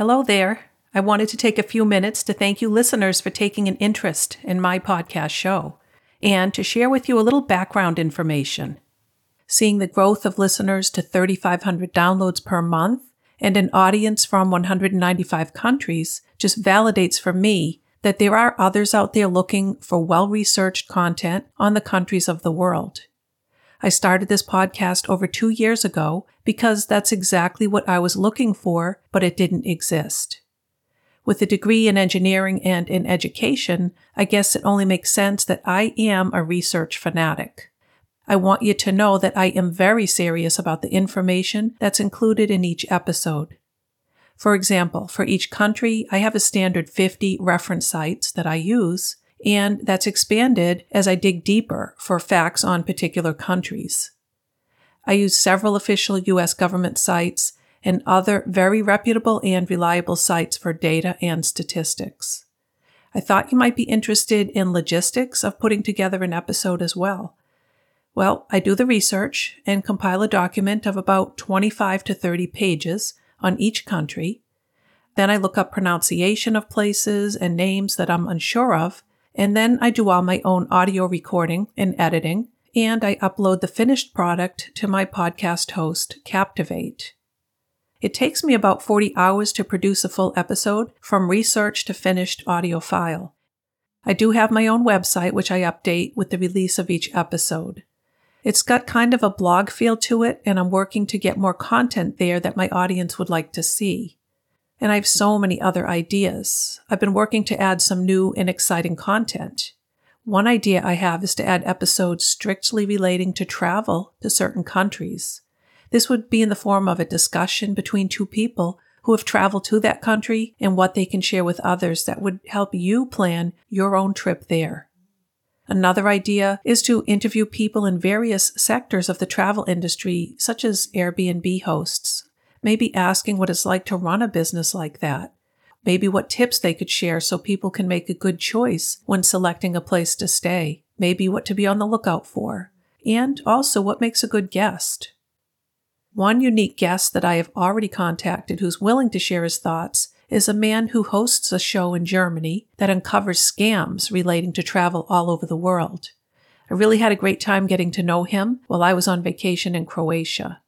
Hello there. I wanted to take a few minutes to thank you listeners for taking an interest in my podcast show and to share with you a little background information. Seeing the growth of listeners to 3,500 downloads per month and an audience from 195 countries just validates for me that there are others out there looking for well researched content on the countries of the world. I started this podcast over two years ago because that's exactly what I was looking for, but it didn't exist. With a degree in engineering and in education, I guess it only makes sense that I am a research fanatic. I want you to know that I am very serious about the information that's included in each episode. For example, for each country, I have a standard 50 reference sites that I use, and that's expanded as I dig deeper for facts on particular countries. I use several official U.S. government sites and other very reputable and reliable sites for data and statistics. I thought you might be interested in logistics of putting together an episode as well. Well, I do the research and compile a document of about 25 to 30 pages on each country. Then I look up pronunciation of places and names that I'm unsure of, and then I do all my own audio recording and editing, and I upload the finished product to my podcast host, Captivate. It takes me about 40 hours to produce a full episode from research to finished audio file. I do have my own website, which I update with the release of each episode. It's got kind of a blog feel to it, and I'm working to get more content there that my audience would like to see. And I have so many other ideas. I've been working to add some new and exciting content. One idea I have is to add episodes strictly relating to travel to certain countries. This would be in the form of a discussion between two people who have traveled to that country and what they can share with others that would help you plan your own trip there. Another idea is to interview people in various sectors of the travel industry, such as Airbnb hosts, maybe asking what it's like to run a business like that, maybe what tips they could share so people can make a good choice when selecting a place to stay, maybe what to be on the lookout for, and also what makes a good guest. One unique guest that I have already contacted who's willing to share his thoughts is a man who hosts a show in Germany that uncovers scams relating to travel all over the world. I really had a great time getting to know him while I was on vacation in Croatia.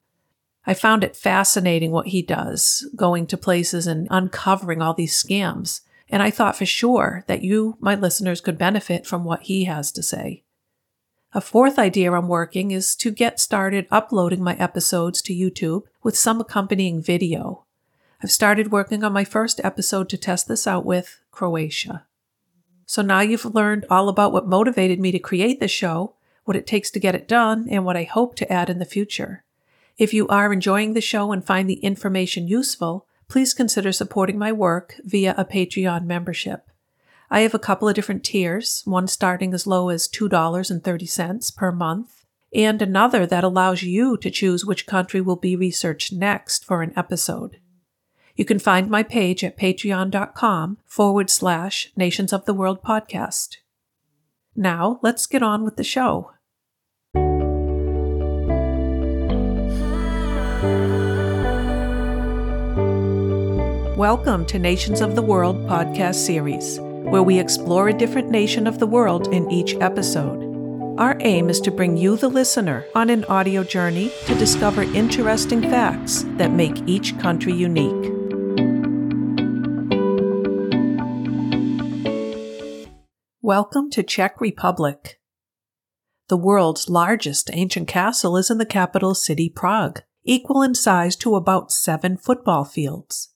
I found it fascinating what he does, going to places and uncovering all these scams, and I thought for sure that you, my listeners, could benefit from what he has to say. A fourth idea I'm working is to get started uploading my episodes to YouTube with some accompanying video. I've started working on my first episode to test this out with Croatia. So now you've learned all about what motivated me to create the show, what it takes to get it done, and what I hope to add in the future. If you are enjoying the show and find the information useful, please consider supporting my work via a Patreon membership. I have a couple of different tiers, one starting as low as $2.30 per month, and another that allows you to choose which country will be researched next for an episode. You can find my page at patreon.com forward slash Nations of the World podcast. Now, let's get on with the show. Welcome to Nations of the World podcast series where we explore a different nation of the world in each episode. Our aim is to bring you, the listener, on an audio journey to discover interesting facts that make each country unique. Welcome to Czech Republic. The world's largest ancient castle is in the capital city, Prague, equal in size to about seven football fields.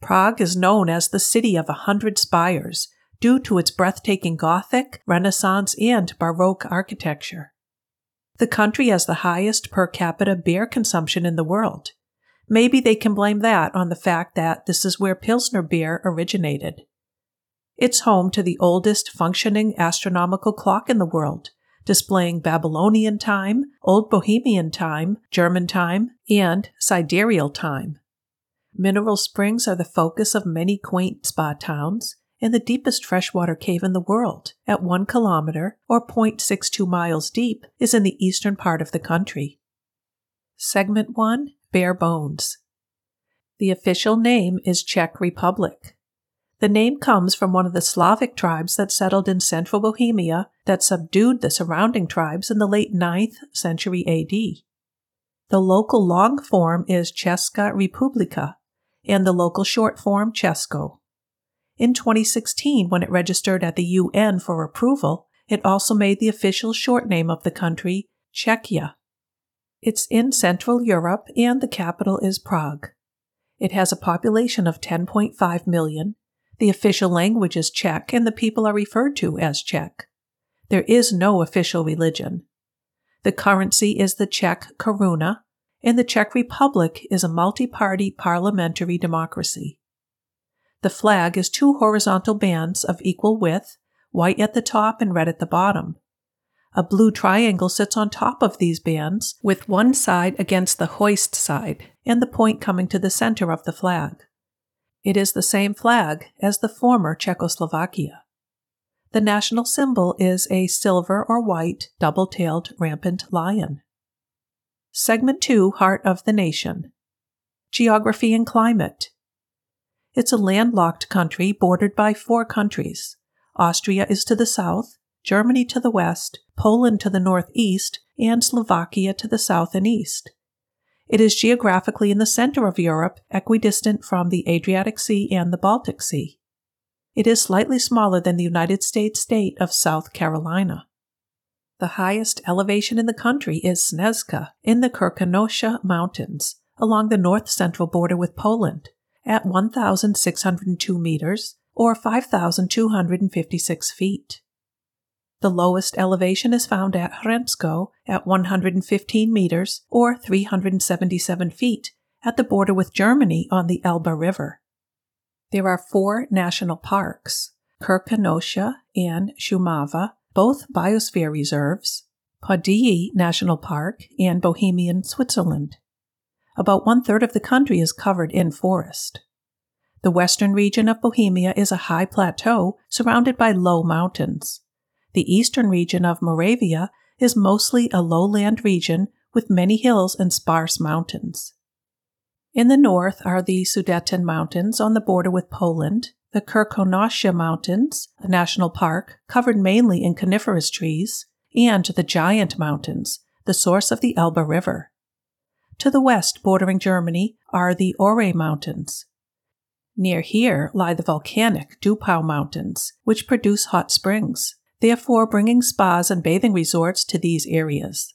Prague is known as the city of a hundred spires due to its breathtaking Gothic, Renaissance, and Baroque architecture. The country has the highest per capita beer consumption in the world. Maybe they can blame that on the fact that this is where Pilsner beer originated. It's home to the oldest functioning astronomical clock in the world, displaying Babylonian time, Old Bohemian time, German time, and sidereal time. Mineral springs are the focus of many quaint spa towns and the deepest freshwater cave in the world, at 1 kilometer or 0.62 miles deep, is in the eastern part of the country. Segment 1 Bare Bones. The official name is Czech Republic. The name comes from one of the Slavic tribes that settled in central Bohemia that subdued the surrounding tribes in the late 9th century AD. The local long form is Česká republika, and the local short form Česko. In 2016, when it registered at the UN for approval, it also made the official short name of the country Czechia. It's in Central Europe and the capital is Prague. It has a population of 10.5 million. The official language is Czech and the people are referred to as Czech. There is no official religion. The currency is the Czech koruna, and the Czech Republic is a multi party parliamentary democracy. The flag is two horizontal bands of equal width, white at the top and red at the bottom. A blue triangle sits on top of these bands, with one side against the hoist side and the point coming to the center of the flag. It is the same flag as the former Czechoslovakia. The national symbol is a silver or white double tailed rampant lion. Segment 2 Heart of the Nation Geography and Climate It's a landlocked country bordered by four countries. Austria is to the south, Germany to the west, Poland to the northeast, and Slovakia to the south and east. It is geographically in the center of Europe, equidistant from the Adriatic Sea and the Baltic Sea. It is slightly smaller than the United States state of South Carolina. The highest elevation in the country is Snezka in the Krkonoše Mountains, along the north central border with Poland, at 1,602 meters, or 5,256 feet. The lowest elevation is found at Hřensko at 115 meters, or 377 feet, at the border with Germany on the Elbe River. There are four national parks Krkonoše and Šumava, both biosphere reserves, Podyjí National Park, and Bohemian, Switzerland. About one third of the country is covered in forest. The western region of Bohemia is a high plateau surrounded by low mountains. The eastern region of Moravia is mostly a lowland region with many hills and sparse mountains. In the north are the Sudeten Mountains on the border with Poland, the Krkonoše Mountains, a national park covered mainly in coniferous trees, and the Giant Mountains, the source of the Elbe River. To the west, bordering Germany, are the Ore Mountains. Near here lie the volcanic Dupau Mountains, which produce hot springs, therefore bringing spas and bathing resorts to these areas.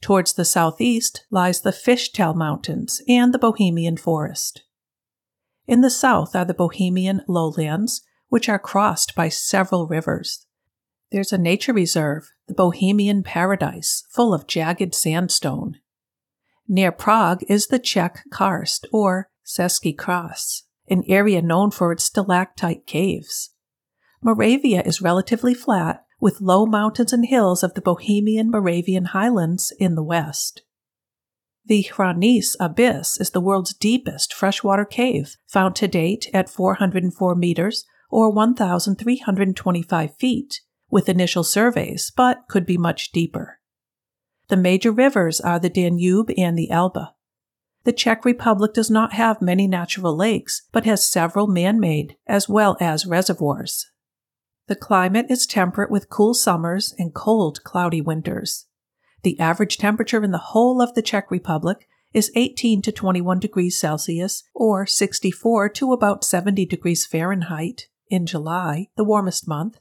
Towards the southeast lies the Fichtel Mountains and the Bohemian Forest. In the south are the Bohemian lowlands, which are crossed by several rivers. There's a nature reserve, the Bohemian Paradise, full of jagged sandstone. Near Prague is the Czech Karst, or Český Kras, an area known for its stalactite caves. Moravia is relatively flat, with low mountains and hills of the Bohemian Moravian highlands in the west. The Hranice Abyss is the world's deepest freshwater cave, found to date at 404 meters or 1,325 feet, with initial surveys, but could be much deeper. The major rivers are the Danube and the Elbe. The Czech Republic does not have many natural lakes, but has several man made, as well as reservoirs. The climate is temperate with cool summers and cold, cloudy winters. The average temperature in the whole of the Czech Republic is 18 to 21 degrees Celsius or 64 to about 70 degrees Fahrenheit in July, the warmest month.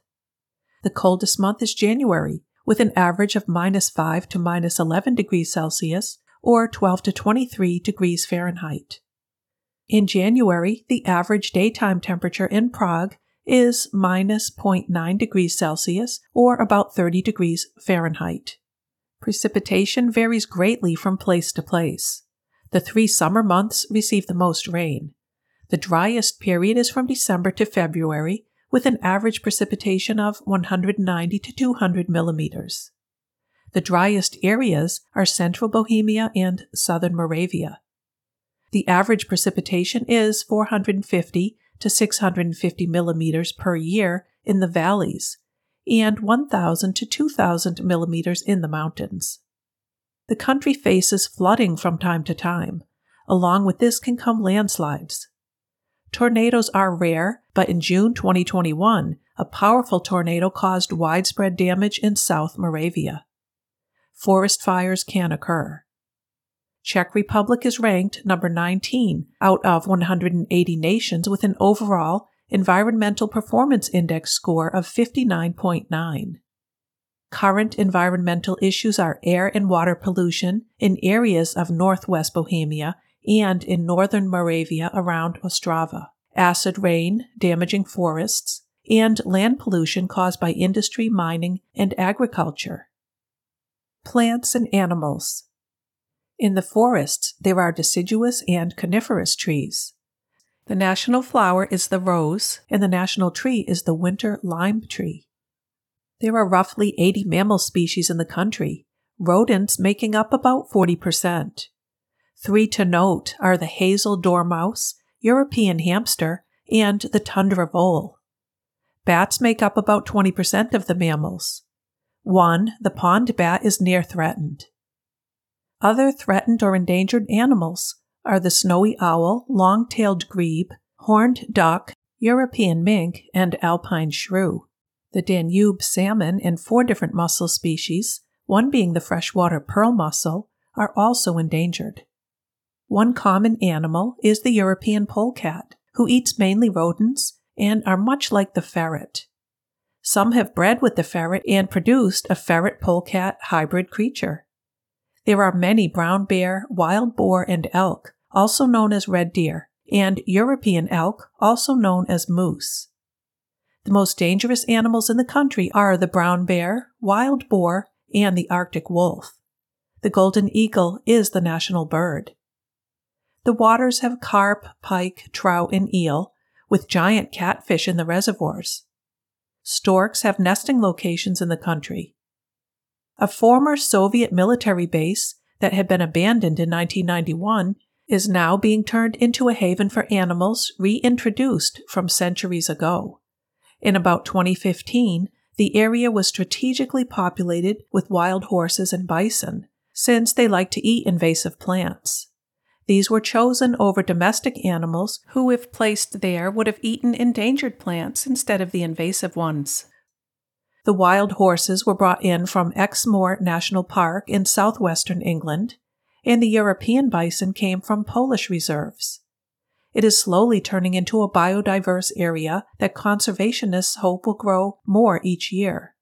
The coldest month is January, with an average of minus 5 to minus 11 degrees Celsius or 12 to 23 degrees Fahrenheit. In January, the average daytime temperature in Prague is minus 0.9 degrees Celsius or about 30 degrees Fahrenheit. Precipitation varies greatly from place to place. The three summer months receive the most rain. The driest period is from December to February, with an average precipitation of 190 to 200 millimeters. The driest areas are central Bohemia and southern Moravia. The average precipitation is 450 to 650 millimeters per year in the valleys, and 1,000 to 2,000 millimeters in the mountains. The country faces flooding from time to time. Along with this can come landslides. Tornadoes are rare, but in June 2021, a powerful tornado caused widespread damage in South Moravia. Forest fires can occur. Czech Republic is ranked number 19 out of 180 nations with an overall Environmental Performance Index score of 59.9. Current environmental issues are air and water pollution in areas of northwest Bohemia and in northern Moravia around Ostrava, acid rain damaging forests, and land pollution caused by industry, mining, and agriculture. Plants and animals. In the forests, there are deciduous and coniferous trees. The national flower is the rose, and the national tree is the winter lime tree. There are roughly 80 mammal species in the country, rodents making up about 40%. Three to note are the hazel dormouse, European hamster, and the tundra vole. Bats make up about 20% of the mammals. One, the pond bat, is near threatened. Other threatened or endangered animals are the snowy owl, long tailed grebe, horned duck, European mink, and alpine shrew. The Danube salmon and four different mussel species, one being the freshwater pearl mussel, are also endangered. One common animal is the European polecat, who eats mainly rodents and are much like the ferret. Some have bred with the ferret and produced a ferret polecat hybrid creature. There are many brown bear, wild boar, and elk, also known as red deer, and European elk, also known as moose. The most dangerous animals in the country are the brown bear, wild boar, and the Arctic wolf. The golden eagle is the national bird. The waters have carp, pike, trout, and eel, with giant catfish in the reservoirs. Storks have nesting locations in the country. A former Soviet military base that had been abandoned in 1991 is now being turned into a haven for animals reintroduced from centuries ago. In about 2015, the area was strategically populated with wild horses and bison, since they like to eat invasive plants. These were chosen over domestic animals who, if placed there, would have eaten endangered plants instead of the invasive ones. The wild horses were brought in from Exmoor National Park in southwestern England, and the European bison came from Polish reserves. It is slowly turning into a biodiverse area that conservationists hope will grow more each year.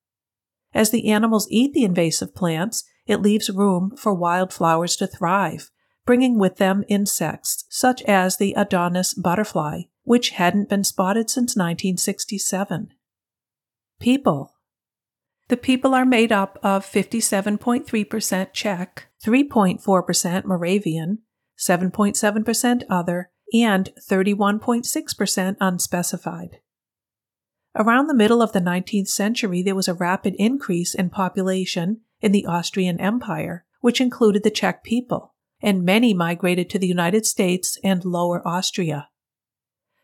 As the animals eat the invasive plants, it leaves room for wildflowers to thrive, bringing with them insects such as the Adonis butterfly, which hadn't been spotted since 1967. People the people are made up of 57.3% Czech, 3.4% Moravian, 7.7% other, and 31.6% unspecified. Around the middle of the 19th century, there was a rapid increase in population in the Austrian Empire, which included the Czech people, and many migrated to the United States and Lower Austria.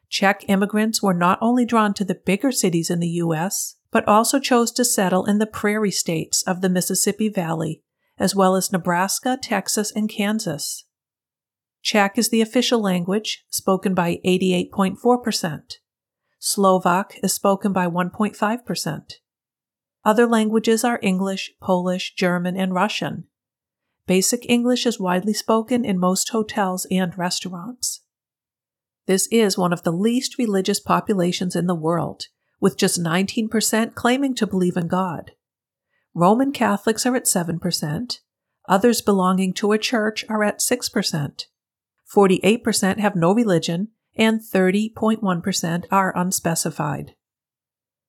Czech immigrants were not only drawn to the bigger cities in the U.S., but also chose to settle in the prairie states of the Mississippi Valley, as well as Nebraska, Texas, and Kansas. Czech is the official language, spoken by 88.4%. Slovak is spoken by 1.5%. Other languages are English, Polish, German, and Russian. Basic English is widely spoken in most hotels and restaurants. This is one of the least religious populations in the world, with just 19% claiming to believe in God. Roman Catholics are at 7%, others belonging to a church are at 6%. 48% have no religion, and 30.1% are unspecified.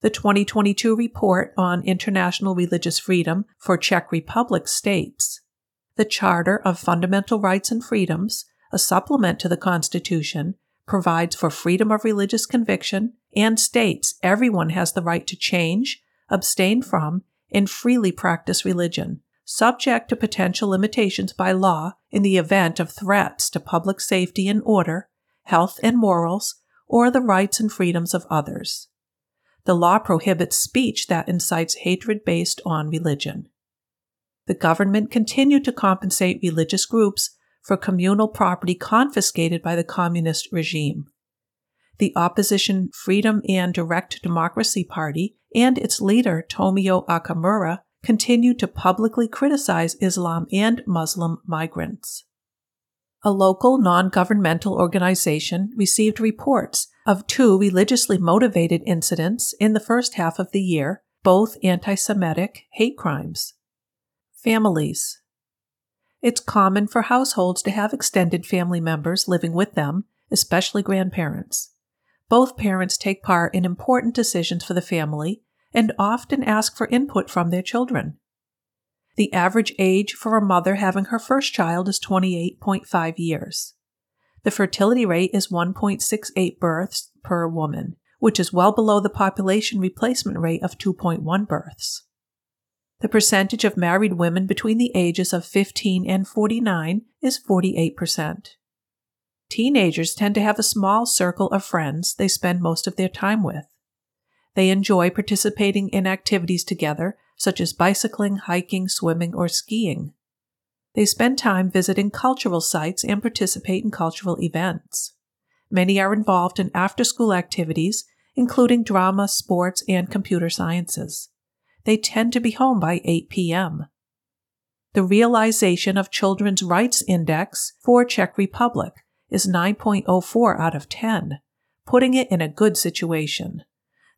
The 2022 report on international religious freedom for Czech Republic states The Charter of Fundamental Rights and Freedoms, a supplement to the Constitution, provides for freedom of religious conviction and states everyone has the right to change, abstain from, and freely practice religion, subject to potential limitations by law in the event of threats to public safety and order, health and morals, or the rights and freedoms of others. The law prohibits speech that incites hatred based on religion. The government continued to compensate religious groups for communal property confiscated by the communist regime. The opposition Freedom and Direct Democracy Party and its leader Tomio Okamura, continued to publicly criticize Islam and Muslim migrants. A local non governmental organization received reports of two religiously motivated incidents in the first half of the year, both anti Semitic hate crimes. Families. It's common for households to have extended family members living with them, especially grandparents. Both parents take part in important decisions for the family and often ask for input from their children. The average age for a mother having her first child is 28.5 years. The fertility rate is 1.68 births per woman, which is well below the population replacement rate of 2.1 births. The percentage of married women between the ages of 15 and 49 is 48%. Teenagers tend to have a small circle of friends they spend most of their time with. They enjoy participating in activities together, such as bicycling, hiking, swimming, or skiing. They spend time visiting cultural sites and participate in cultural events. Many are involved in after school activities, including drama, sports, and computer sciences. They tend to be home by 8 p.m. The realization of Children's Rights Index for Czech Republic is 9.04 out of 10, putting it in a good situation.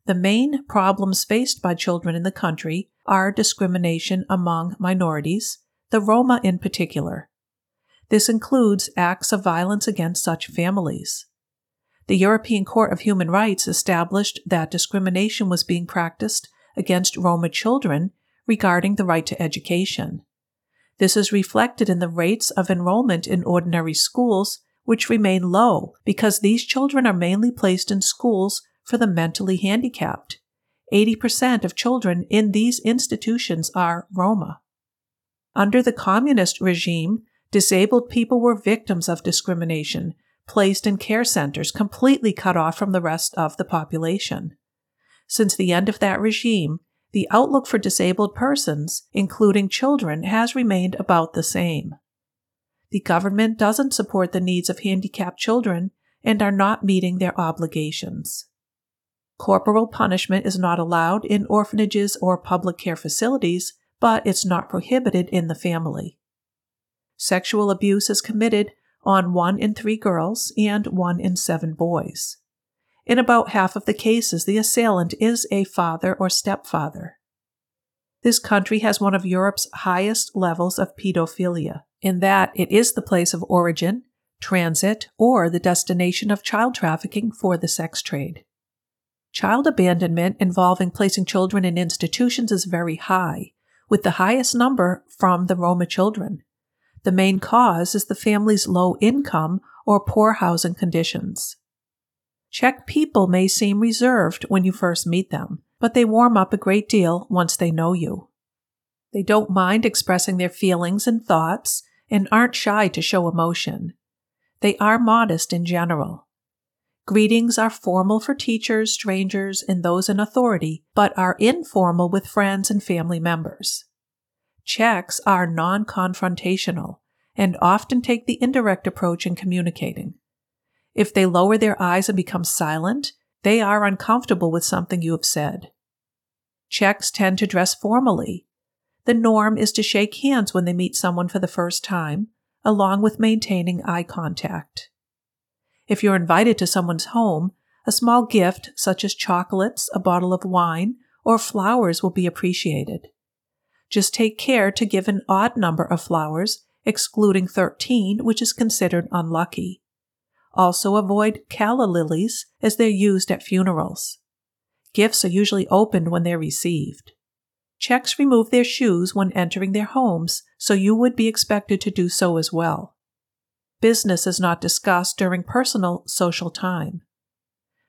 The main problems faced by children in the country are discrimination among minorities, the Roma in particular. This includes acts of violence against such families. The European Court of Human Rights established that discrimination was being practiced against Roma children regarding the right to education. This is reflected in the rates of enrollment in ordinary schools which remain low because these children are mainly placed in schools for the mentally handicapped. 80% of children in these institutions are Roma. Under the communist regime, disabled people were victims of discrimination, placed in care centers, completely cut off from the rest of the population. Since the end of that regime, the outlook for disabled persons, including children, has remained about the same the government doesn't support the needs of handicapped children and are not meeting their obligations. Corporal punishment is not allowed in orphanages or public care facilities, but it's not prohibited in the family. Sexual abuse is committed on one in three girls and one in seven boys. In about half of the cases, the assailant is a father or stepfather. This country has one of Europe's highest levels of pedophilia in that it is the place of origin, transit, or the destination of child trafficking for the sex trade. Child abandonment involving placing children in institutions is very high, with the highest number from the Roma children. The main cause is the family's low income or poor housing conditions. Czech people may seem reserved when you first meet them, but they warm up a great deal once they know you. They don't mind expressing their feelings and thoughts and aren't shy to show emotion. They are modest in general. Greetings are formal for teachers, strangers, and those in authority, but are informal with friends and family members. Czechs are non confrontational and often take the indirect approach in communicating. If they lower their eyes and become silent, they are uncomfortable with something you have said. Czechs tend to dress formally the norm is to shake hands when they meet someone for the first time, along with maintaining eye contact. If you're invited to someone's home, a small gift such as chocolates, a bottle of wine, or flowers will be appreciated. Just take care to give an odd number of flowers, excluding 13, which is considered unlucky. Also avoid calla lilies as they're used at funerals. Gifts are usually opened when they're received. Czechs remove their shoes when entering their homes, so you would be expected to do so as well. Business is not discussed during personal social time.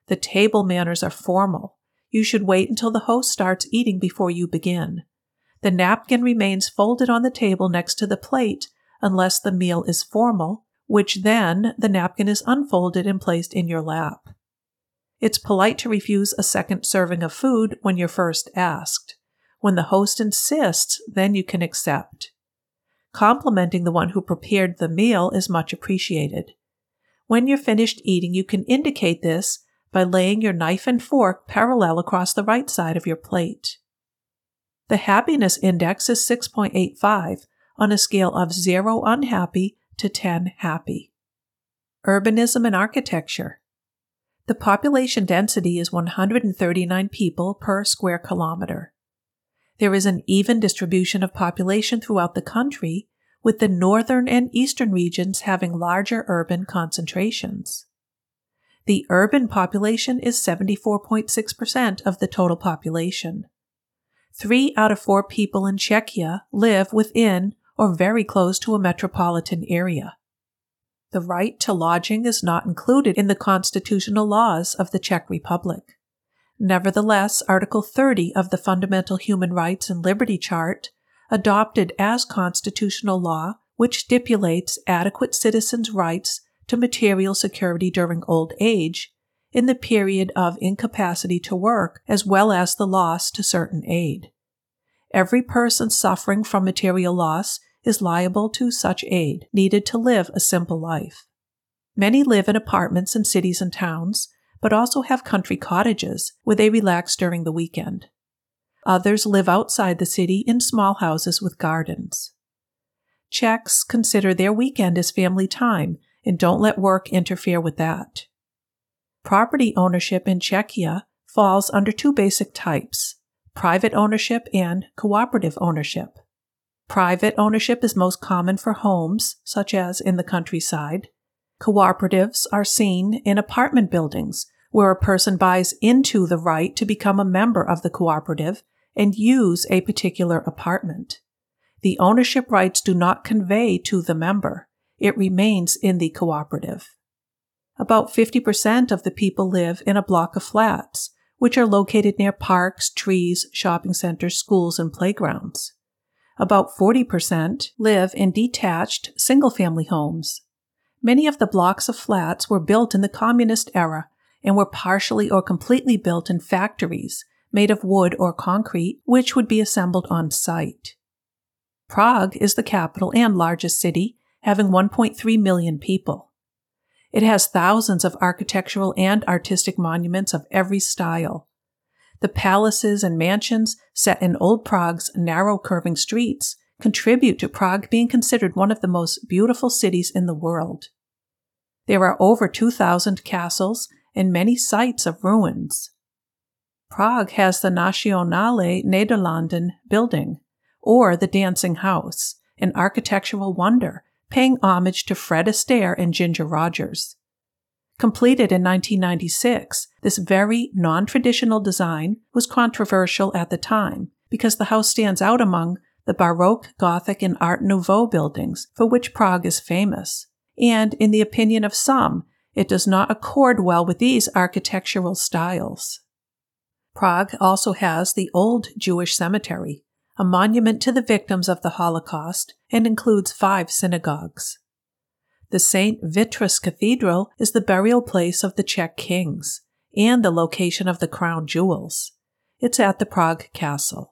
The table manners are formal. You should wait until the host starts eating before you begin. The napkin remains folded on the table next to the plate unless the meal is formal, which then the napkin is unfolded and placed in your lap. It's polite to refuse a second serving of food when you're first asked. When the host insists, then you can accept. complimenting the one who prepared the meal is much appreciated. When you're finished eating, you can indicate this by laying your knife and fork parallel across the right side of your plate. The happiness index is 6.85 on a scale of 0 unhappy to 10 happy. Urbanism and architecture. The population density is 139 people per square kilometer. There is an even distribution of population throughout the country, with the northern and eastern regions having larger urban concentrations. The urban population is 74.6% of the total population. Three out of four people in Czechia live within or very close to a metropolitan area. The right to lodging is not included in the constitutional laws of the Czech Republic. Nevertheless, Article 30 of the Fundamental Human Rights and Liberty Chart, adopted as constitutional law, which stipulates adequate citizens' rights to material security during old age, in the period of incapacity to work, as well as the loss to certain aid. Every person suffering from material loss is liable to such aid needed to live a simple life. Many live in apartments in cities and towns, but also have country cottages where they relax during the weekend. Others live outside the city in small houses with gardens. Czechs consider their weekend as family time and don't let work interfere with that. Property ownership in Czechia falls under two basic types private ownership and cooperative ownership. Private ownership is most common for homes, such as in the countryside. Cooperatives are seen in apartment buildings, where a person buys into the right to become a member of the cooperative and use a particular apartment. The ownership rights do not convey to the member, it remains in the cooperative. About 50% of the people live in a block of flats, which are located near parks, trees, shopping centers, schools, and playgrounds. About 40% live in detached single family homes. Many of the blocks of flats were built in the communist era and were partially or completely built in factories made of wood or concrete, which would be assembled on site. Prague is the capital and largest city, having 1.3 million people. It has thousands of architectural and artistic monuments of every style, the palaces and mansions set in Old Prague's narrow curving streets contribute to Prague being considered one of the most beautiful cities in the world. There are over 2,000 castles and many sites of ruins. Prague has the Nationale Nederlanden building, or the Dancing House, an architectural wonder paying homage to Fred Astaire and Ginger Rogers. Completed in 1996, this very non traditional design was controversial at the time because the house stands out among the Baroque, Gothic, and Art Nouveau buildings for which Prague is famous. And in the opinion of some, it does not accord well with these architectural styles. Prague also has the Old Jewish Cemetery, a monument to the victims of the Holocaust, and includes five synagogues. The St. Vitus Cathedral is the burial place of the Czech kings and the location of the crown jewels. It's at the Prague Castle.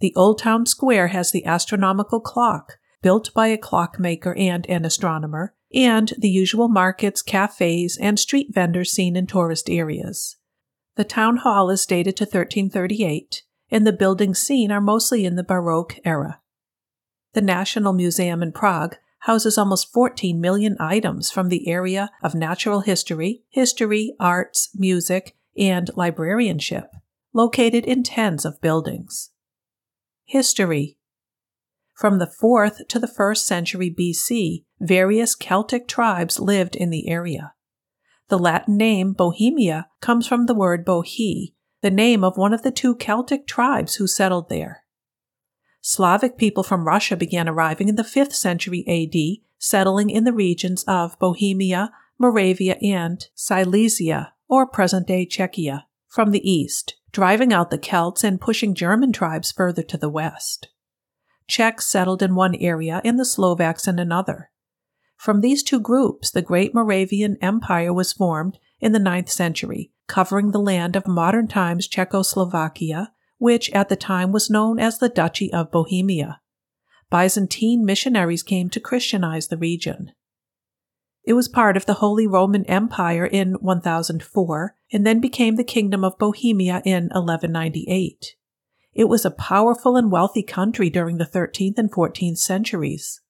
The Old Town Square has the astronomical clock, built by a clockmaker and an astronomer, and the usual markets, cafes, and street vendors seen in tourist areas. The town hall is dated to 1338, and the buildings seen are mostly in the Baroque era. The National Museum in Prague houses almost 14 million items from the area of natural history, history, arts, music, and librarianship, located in tens of buildings. History From the 4th to the 1st century BC, various Celtic tribes lived in the area. The Latin name Bohemia comes from the word bohi, the name of one of the two Celtic tribes who settled there. Slavic people from Russia began arriving in the 5th century AD, settling in the regions of Bohemia, Moravia, and Silesia, or present day Czechia, from the east, driving out the Celts and pushing German tribes further to the west. Czechs settled in one area and the Slovaks in another. From these two groups, the Great Moravian Empire was formed in the ninth century, covering the land of modern times Czechoslovakia, which at the time was known as the Duchy of Bohemia. Byzantine missionaries came to Christianize the region. It was part of the Holy Roman Empire in 1004 and then became the Kingdom of Bohemia in 1198. It was a powerful and wealthy country during the 13th and 14th centuries.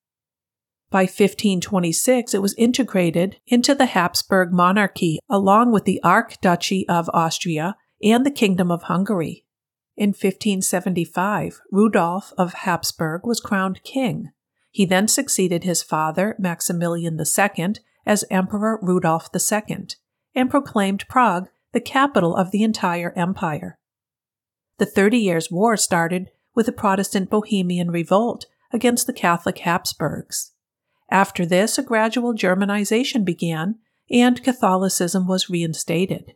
By 1526, it was integrated into the Habsburg monarchy along with the Archduchy of Austria and the Kingdom of Hungary. In 1575, Rudolf of Habsburg was crowned king. He then succeeded his father, Maximilian II, as Emperor Rudolf II, and proclaimed Prague the capital of the entire empire. The Thirty Years' War started with the Protestant Bohemian revolt against the Catholic Habsburgs. After this, a gradual Germanization began, and Catholicism was reinstated.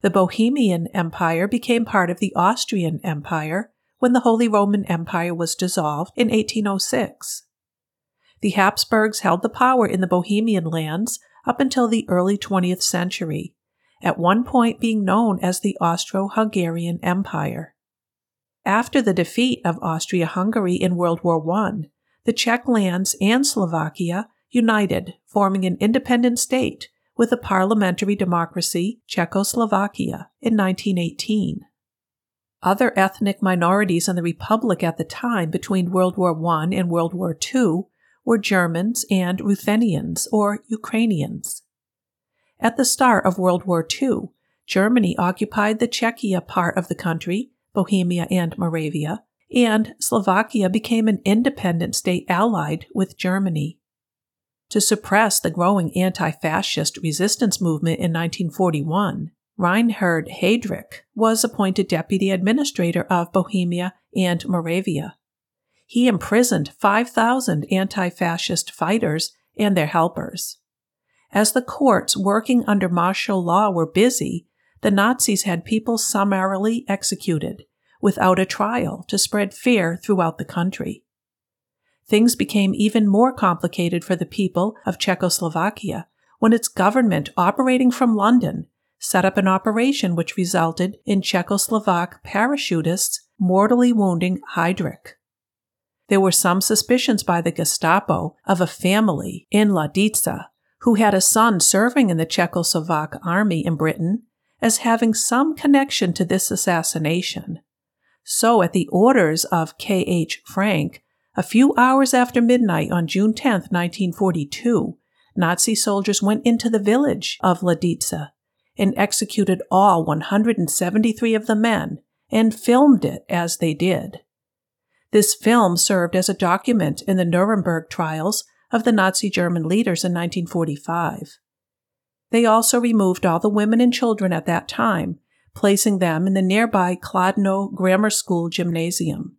The Bohemian Empire became part of the Austrian Empire when the Holy Roman Empire was dissolved in 1806. The Habsburgs held the power in the Bohemian lands up until the early 20th century, at one point being known as the Austro Hungarian Empire. After the defeat of Austria Hungary in World War I, the Czech lands and Slovakia united, forming an independent state with a parliamentary democracy, Czechoslovakia, in 1918. Other ethnic minorities in the Republic at the time between World War I and World War II were Germans and Ruthenians, or Ukrainians. At the start of World War II, Germany occupied the Czechia part of the country, Bohemia and Moravia, and Slovakia became an independent state allied with Germany. To suppress the growing anti fascist resistance movement in 1941, Reinhard Heydrich was appointed deputy administrator of Bohemia and Moravia he imprisoned 5,000 anti fascist fighters and their helpers. As the courts working under martial law were busy, the Nazis had people summarily executed without a trial to spread fear throughout the country. Things became even more complicated for the people of Czechoslovakia when its government, operating from London, set up an operation which resulted in Czechoslovak parachutists mortally wounding Heydrich. There were some suspicions by the Gestapo of a family in Lidice who had a son serving in the Czechoslovak army in Britain as having some connection to this assassination. So, at the orders of K. H. Frank, a few hours after midnight on June 10, 1942, Nazi soldiers went into the village of Lidice and executed all 173 of the men and filmed it as they did. This film served as a document in the Nuremberg trials of the Nazi German leaders in 1945. They also removed all the women and children at that time, placing them in the nearby Kladno Grammar School gymnasium.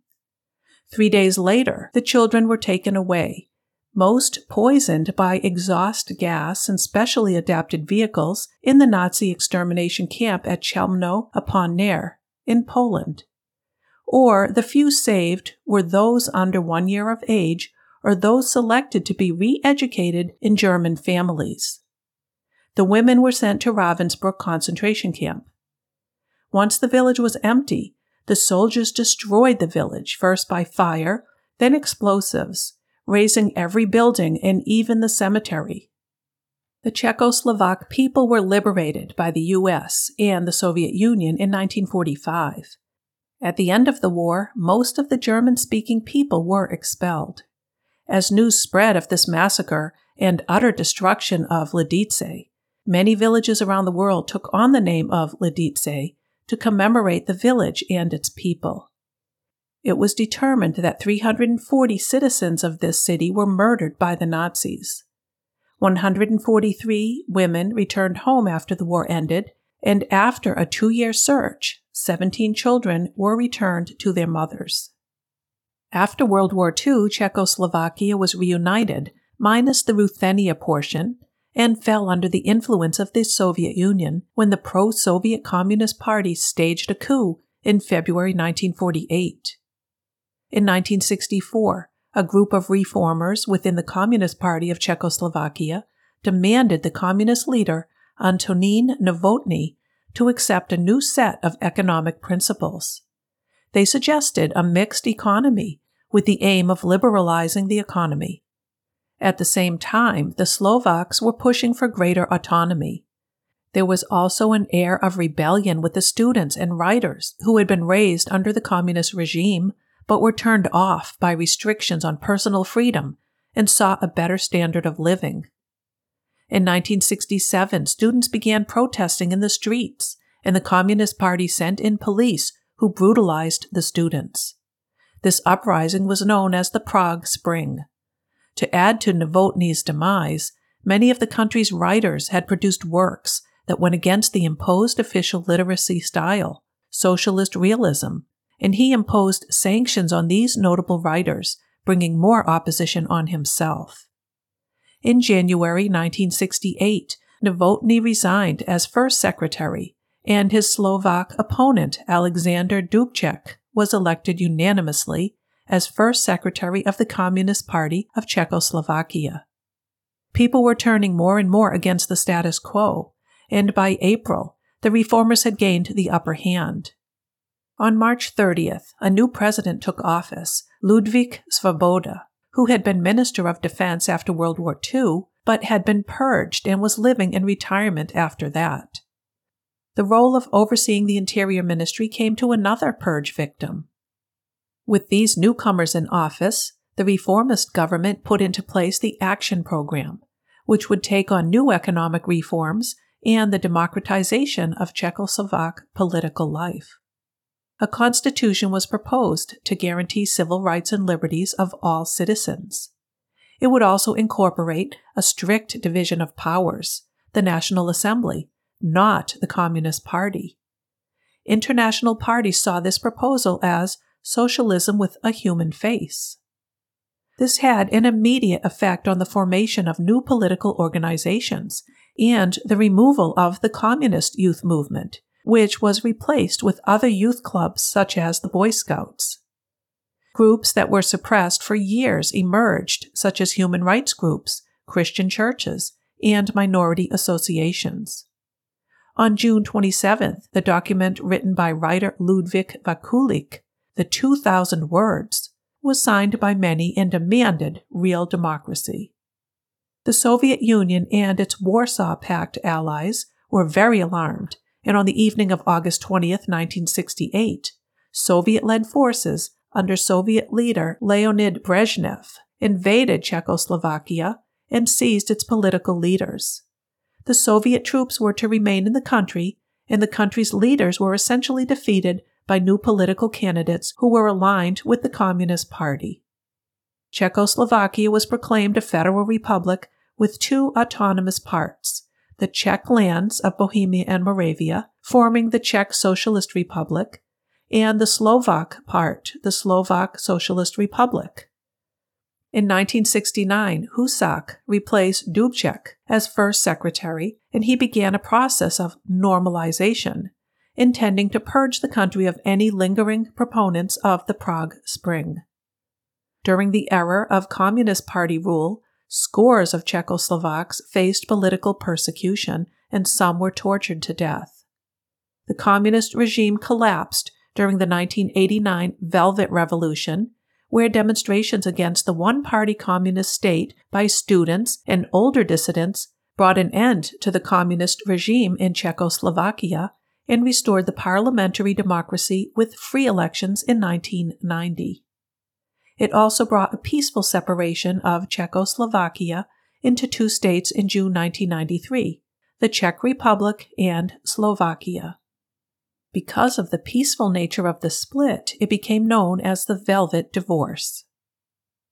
Three days later, the children were taken away, most poisoned by exhaust gas and specially adapted vehicles in the Nazi extermination camp at Chelmno upon Ner in Poland or the few saved were those under one year of age or those selected to be re educated in German families. The women were sent to Ravensbrück concentration camp. Once the village was empty, the soldiers destroyed the village, first by fire, then explosives, razing every building and even the cemetery. The Czechoslovak people were liberated by the US and the Soviet Union in 1945. At the end of the war, most of the German speaking people were expelled. As news spread of this massacre and utter destruction of Lidice, many villages around the world took on the name of Lidice to commemorate the village and its people. It was determined that 340 citizens of this city were murdered by the Nazis. 143 women returned home after the war ended, and after a two year search, 17 children were returned to their mothers. After World War II, Czechoslovakia was reunited, minus the Ruthenia portion, and fell under the influence of the Soviet Union when the pro Soviet Communist Party staged a coup in February 1948. In 1964, a group of reformers within the Communist Party of Czechoslovakia demanded the communist leader Antonín Novotný to accept a new set of economic principles. They suggested a mixed economy with the aim of liberalizing the economy. At the same time, the Slovaks were pushing for greater autonomy. There was also an air of rebellion with the students and writers who had been raised under the communist regime but were turned off by restrictions on personal freedom and sought a better standard of living. In 1967, students began protesting in the streets, and the Communist Party sent in police who brutalized the students. This uprising was known as the Prague Spring. To add to Novotny's demise, many of the country's writers had produced works that went against the imposed official literacy style, socialist realism, and he imposed sanctions on these notable writers, bringing more opposition on himself. In January 1968, Novotny resigned as first secretary, and his Slovak opponent, Alexander Dubček, was elected unanimously as first secretary of the Communist Party of Czechoslovakia. People were turning more and more against the status quo, and by April, the reformers had gained the upper hand. On March 30th, a new president took office, Ludvík Svoboda, who had been Minister of Defense after World War II, but had been purged and was living in retirement after that. The role of overseeing the Interior Ministry came to another purge victim. With these newcomers in office, the reformist government put into place the Action Program, which would take on new economic reforms and the democratization of Czechoslovak political life a constitution was proposed to guarantee civil rights and liberties of all citizens. It would also incorporate a strict division of powers, the National Assembly, not the Communist Party. International parties saw this proposal as socialism with a human face. This had an immediate effect on the formation of new political organizations and the removal of the communist youth movement, which was replaced with other youth clubs such as the Boy Scouts. Groups that were suppressed for years emerged, such as human rights groups, Christian churches, and minority associations. On June 27th, the document written by writer Ludvík Vaculík, The 2,000 Words, was signed by many and demanded real democracy. The Soviet Union and its Warsaw Pact allies were very alarmed and on the evening of August 20th, 1968, Soviet led forces under Soviet leader Leonid Brezhnev invaded Czechoslovakia and seized its political leaders. The Soviet troops were to remain in the country, and the country's leaders were essentially defeated by new political candidates who were aligned with the Communist Party. Czechoslovakia was proclaimed a federal republic with two autonomous parts the Czech lands of Bohemia and Moravia, forming the Czech Socialist Republic, and the Slovak part, the Slovak Socialist Republic. In 1969, Husak replaced Dubček as first secretary, and he began a process of normalization, intending to purge the country of any lingering proponents of the Prague Spring. During the era of Communist Party rule, Scores of Czechoslovaks faced political persecution, and some were tortured to death. The communist regime collapsed during the 1989 Velvet Revolution, where demonstrations against the one party communist state by students and older dissidents brought an end to the communist regime in Czechoslovakia and restored the parliamentary democracy with free elections in 1990. It also brought a peaceful separation of Czechoslovakia into two states in June 1993 the Czech Republic and Slovakia. Because of the peaceful nature of the split, it became known as the Velvet Divorce.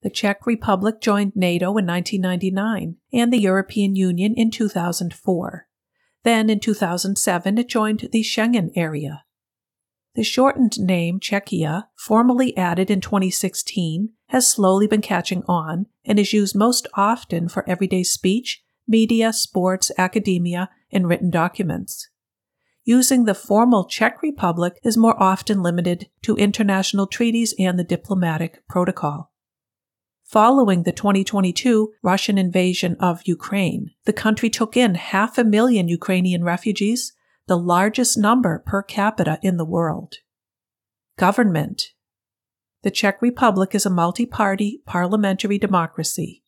The Czech Republic joined NATO in 1999 and the European Union in 2004. Then in 2007, it joined the Schengen area. The shortened name Czechia, formally added in 2016, has slowly been catching on and is used most often for everyday speech, media, sports, academia, and written documents. Using the formal Czech Republic is more often limited to international treaties and the diplomatic protocol. Following the 2022 Russian invasion of Ukraine, the country took in half a million Ukrainian refugees the largest number per capita in the world. Government. The Czech Republic is a multi party parliamentary democracy.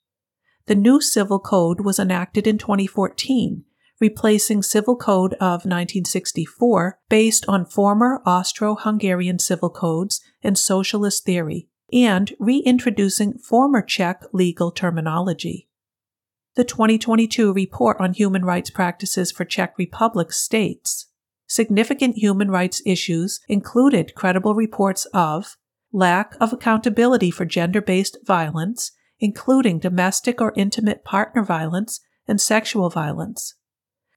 The new civil code was enacted in 2014, replacing Civil Code of 1964 based on former Austro Hungarian civil codes and socialist theory, and reintroducing former Czech legal terminology. The 2022 Report on Human Rights Practices for Czech Republic states significant human rights issues included credible reports of lack of accountability for gender based violence, including domestic or intimate partner violence and sexual violence,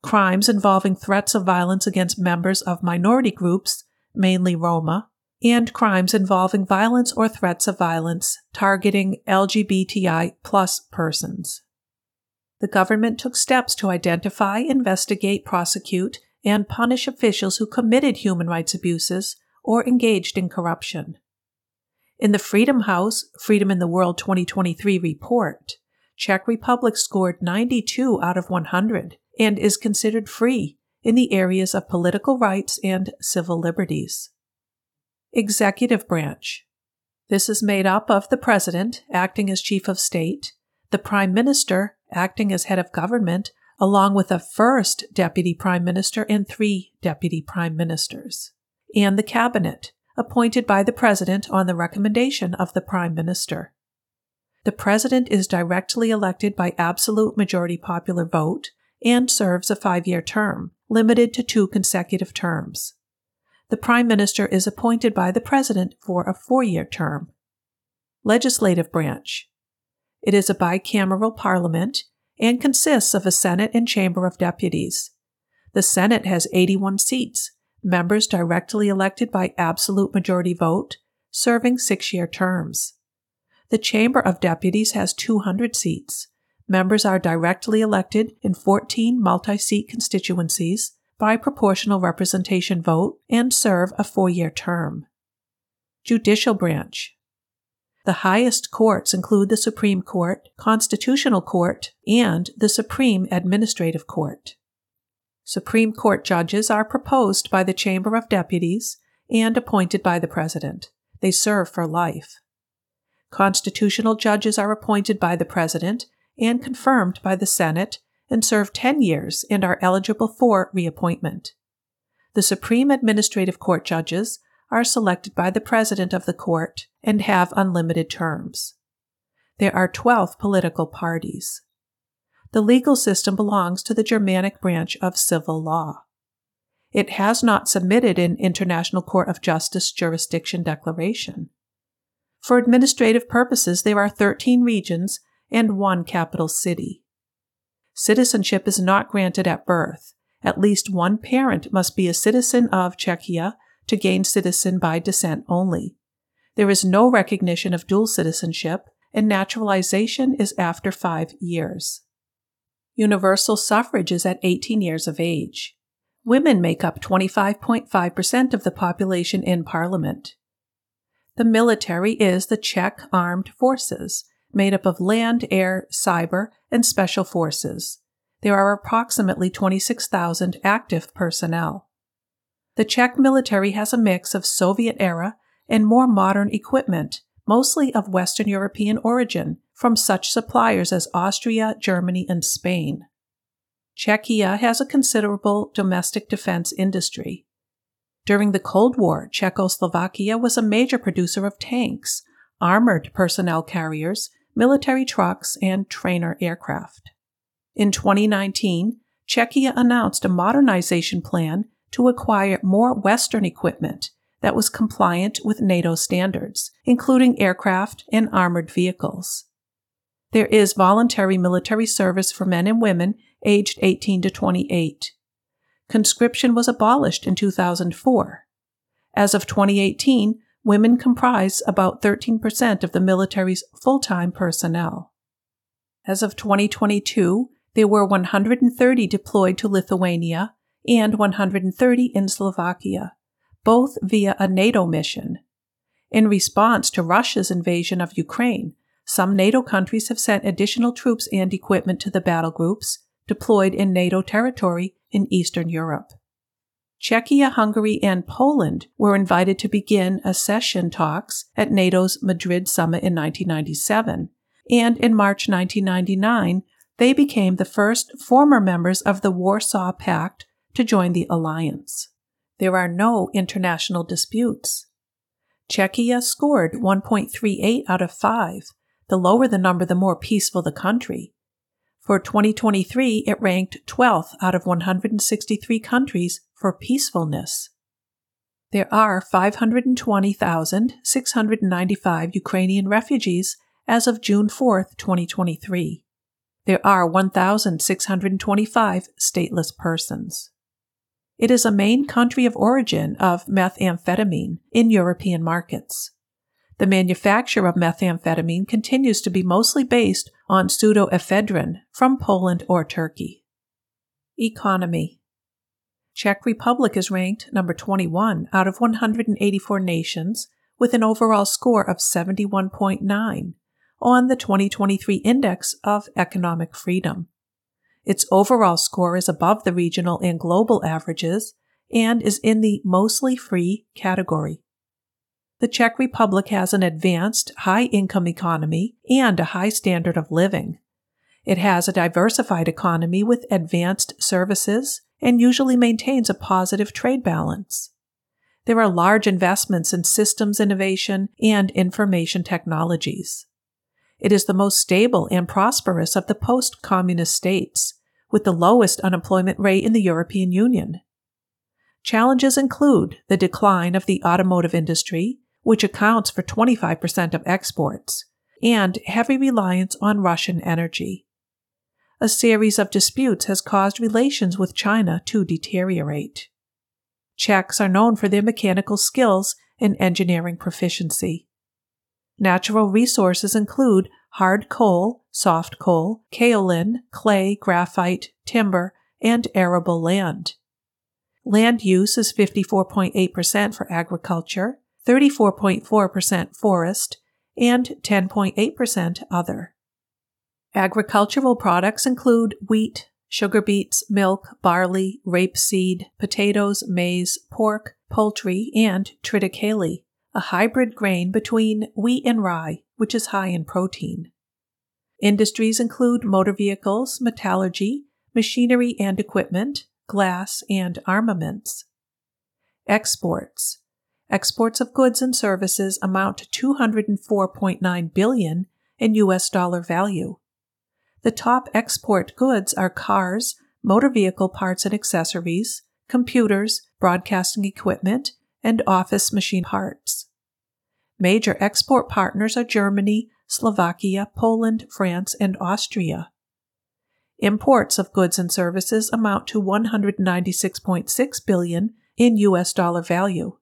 crimes involving threats of violence against members of minority groups, mainly Roma, and crimes involving violence or threats of violence targeting LGBTI plus persons. The government took steps to identify, investigate, prosecute, and punish officials who committed human rights abuses or engaged in corruption. In the Freedom House Freedom in the World 2023 report, Czech Republic scored 92 out of 100 and is considered free in the areas of political rights and civil liberties. Executive Branch. This is made up of the President, acting as Chief of State, the Prime Minister, acting as Head of Government, along with a first Deputy Prime Minister and three Deputy Prime Ministers, and the Cabinet, appointed by the President on the recommendation of the Prime Minister. The President is directly elected by absolute majority popular vote and serves a five year term, limited to two consecutive terms. The Prime Minister is appointed by the President for a four year term. Legislative Branch It is a bicameral parliament and consists of a Senate and Chamber of Deputies. The Senate has 81 seats, members directly elected by absolute majority vote, serving six year terms. The Chamber of Deputies has 200 seats. Members are directly elected in 14 multi seat constituencies by proportional representation vote and serve a four year term. Judicial Branch The highest courts include the Supreme Court, Constitutional Court, and the Supreme Administrative Court. Supreme Court judges are proposed by the Chamber of Deputies and appointed by the President. They serve for life. Constitutional judges are appointed by the President and confirmed by the Senate and serve 10 years and are eligible for reappointment. The Supreme Administrative Court judges are selected by the President of the Court and have unlimited terms. There are 12 political parties the legal system belongs to the Germanic branch of civil law. It has not submitted an International Court of Justice jurisdiction declaration. For administrative purposes, there are 13 regions and one capital city. Citizenship is not granted at birth. At least one parent must be a citizen of Czechia to gain citizen by descent only. There is no recognition of dual citizenship, and naturalization is after five years. Universal suffrage is at 18 years of age. Women make up 25.5% of the population in Parliament. The military is the Czech Armed Forces, made up of land, air, cyber, and special forces. There are approximately 26,000 active personnel. The Czech military has a mix of Soviet era and more modern equipment, mostly of Western European origin, from such suppliers as Austria, Germany, and Spain. Czechia has a considerable domestic defense industry. During the Cold War, Czechoslovakia was a major producer of tanks, armored personnel carriers, military trucks, and trainer aircraft. In 2019, Czechia announced a modernization plan to acquire more Western equipment that was compliant with NATO standards, including aircraft and armored vehicles. There is voluntary military service for men and women aged 18 to 28. Conscription was abolished in 2004. As of 2018, women comprise about 13% of the military's full time personnel. As of 2022, there were 130 deployed to Lithuania and 130 in Slovakia, both via a NATO mission. In response to Russia's invasion of Ukraine, some NATO countries have sent additional troops and equipment to the battle groups deployed in NATO territory in Eastern Europe. Czechia, Hungary, and Poland were invited to begin accession talks at NATO's Madrid summit in 1997, and in March 1999, they became the first former members of the Warsaw Pact to join the alliance. There are no international disputes. Czechia scored 1.38 out of 5. The lower the number, the more peaceful the country. For 2023, it ranked 12th out of 163 countries for peacefulness. There are 520,695 Ukrainian refugees as of June 4, 2023. There are 1,625 stateless persons. It is a main country of origin of methamphetamine in European markets. The manufacture of methamphetamine continues to be mostly based on pseudoephedrine from Poland or Turkey. Economy Czech Republic is ranked number 21 out of 184 nations with an overall score of 71.9 on the 2023 Index of Economic Freedom. Its overall score is above the regional and global averages and is in the mostly free category. The Czech Republic has an advanced, high income economy and a high standard of living. It has a diversified economy with advanced services and usually maintains a positive trade balance. There are large investments in systems innovation and information technologies. It is the most stable and prosperous of the post communist states, with the lowest unemployment rate in the European Union. Challenges include the decline of the automotive industry, which accounts for 25% of exports, and heavy reliance on Russian energy. A series of disputes has caused relations with China to deteriorate. Czechs are known for their mechanical skills and engineering proficiency. Natural resources include hard coal, soft coal, kaolin, clay, graphite, timber, and arable land. Land use is 54.8% for agriculture, 34.4% forest, and 10.8% other. Agricultural products include wheat, sugar beets, milk, barley, rapeseed, potatoes, maize, pork, poultry, and triticale, a hybrid grain between wheat and rye, which is high in protein. Industries include motor vehicles, metallurgy, machinery and equipment, glass, and armaments. Exports Exports of goods and services amount to 204.9 billion in US dollar value. The top export goods are cars, motor vehicle parts and accessories, computers, broadcasting equipment, and office machine parts. Major export partners are Germany, Slovakia, Poland, France, and Austria. Imports of goods and services amount to 196.6 billion in US dollar value.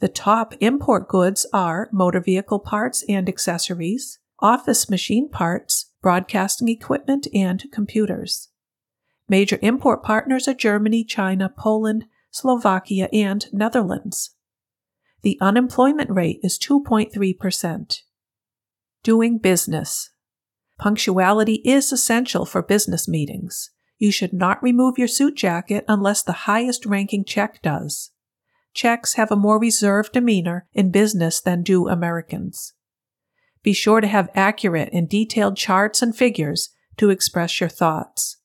The top import goods are motor vehicle parts and accessories, office machine parts, broadcasting equipment, and computers. Major import partners are Germany, China, Poland, Slovakia, and Netherlands. The unemployment rate is 2.3%. Doing business. Punctuality is essential for business meetings. You should not remove your suit jacket unless the highest ranking Czech does. Czechs have a more reserved demeanor in business than do Americans. Be sure to have accurate and detailed charts and figures to express your thoughts.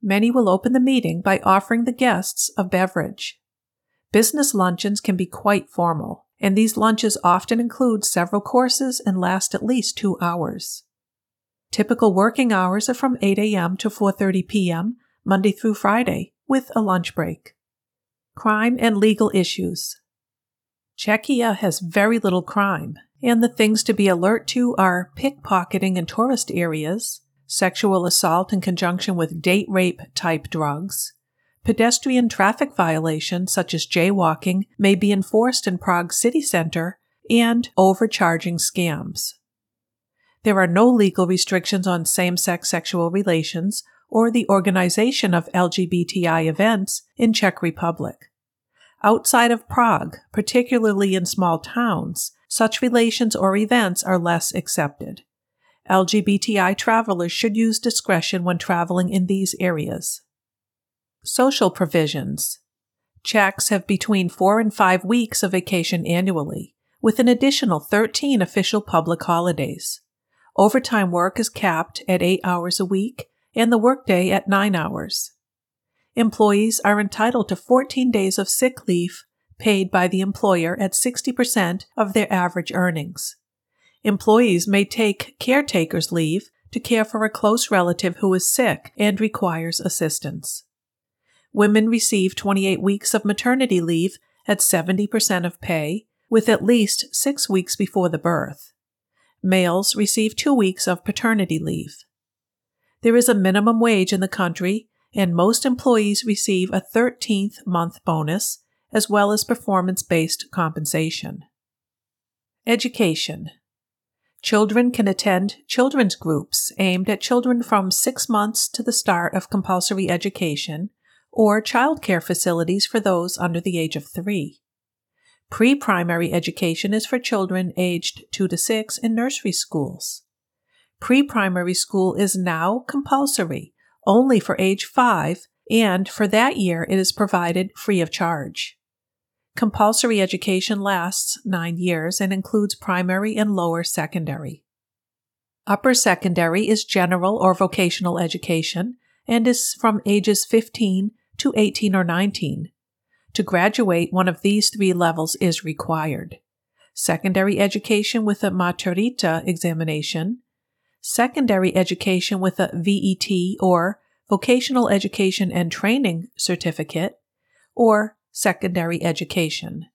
Many will open the meeting by offering the guests a beverage. Business luncheons can be quite formal, and these lunches often include several courses and last at least two hours. Typical working hours are from 8 a.m. to 4:30 p.m. Monday through Friday with a lunch break. Crime and legal issues. Czechia has very little crime, and the things to be alert to are pickpocketing in tourist areas, sexual assault in conjunction with date rape type drugs. Pedestrian traffic violations such as jaywalking may be enforced in Prague city center and overcharging scams. There are no legal restrictions on same sex sexual relations or the organization of LGBTI events in Czech Republic. Outside of Prague, particularly in small towns, such relations or events are less accepted. LGBTI travelers should use discretion when traveling in these areas. Social provisions. Czechs have between four and five weeks of vacation annually, with an additional 13 official public holidays. Overtime work is capped at eight hours a week and the workday at nine hours. Employees are entitled to 14 days of sick leave paid by the employer at 60% of their average earnings. Employees may take caretaker's leave to care for a close relative who is sick and requires assistance. Women receive 28 weeks of maternity leave at 70% of pay, with at least six weeks before the birth. Males receive two weeks of paternity leave. There is a minimum wage in the country, and most employees receive a 13th month bonus, as well as performance based compensation. Education Children can attend children's groups aimed at children from six months to the start of compulsory education or childcare facilities for those under the age of three. Pre primary education is for children aged 2 to 6 in nursery schools. Pre primary school is now compulsory only for age 5, and for that year it is provided free of charge. Compulsory education lasts nine years and includes primary and lower secondary. Upper secondary is general or vocational education and is from ages 15 to 18 or 19. To graduate, one of these three levels is required secondary education with a maturita examination, secondary education with a VET or vocational education and training certificate, or secondary education.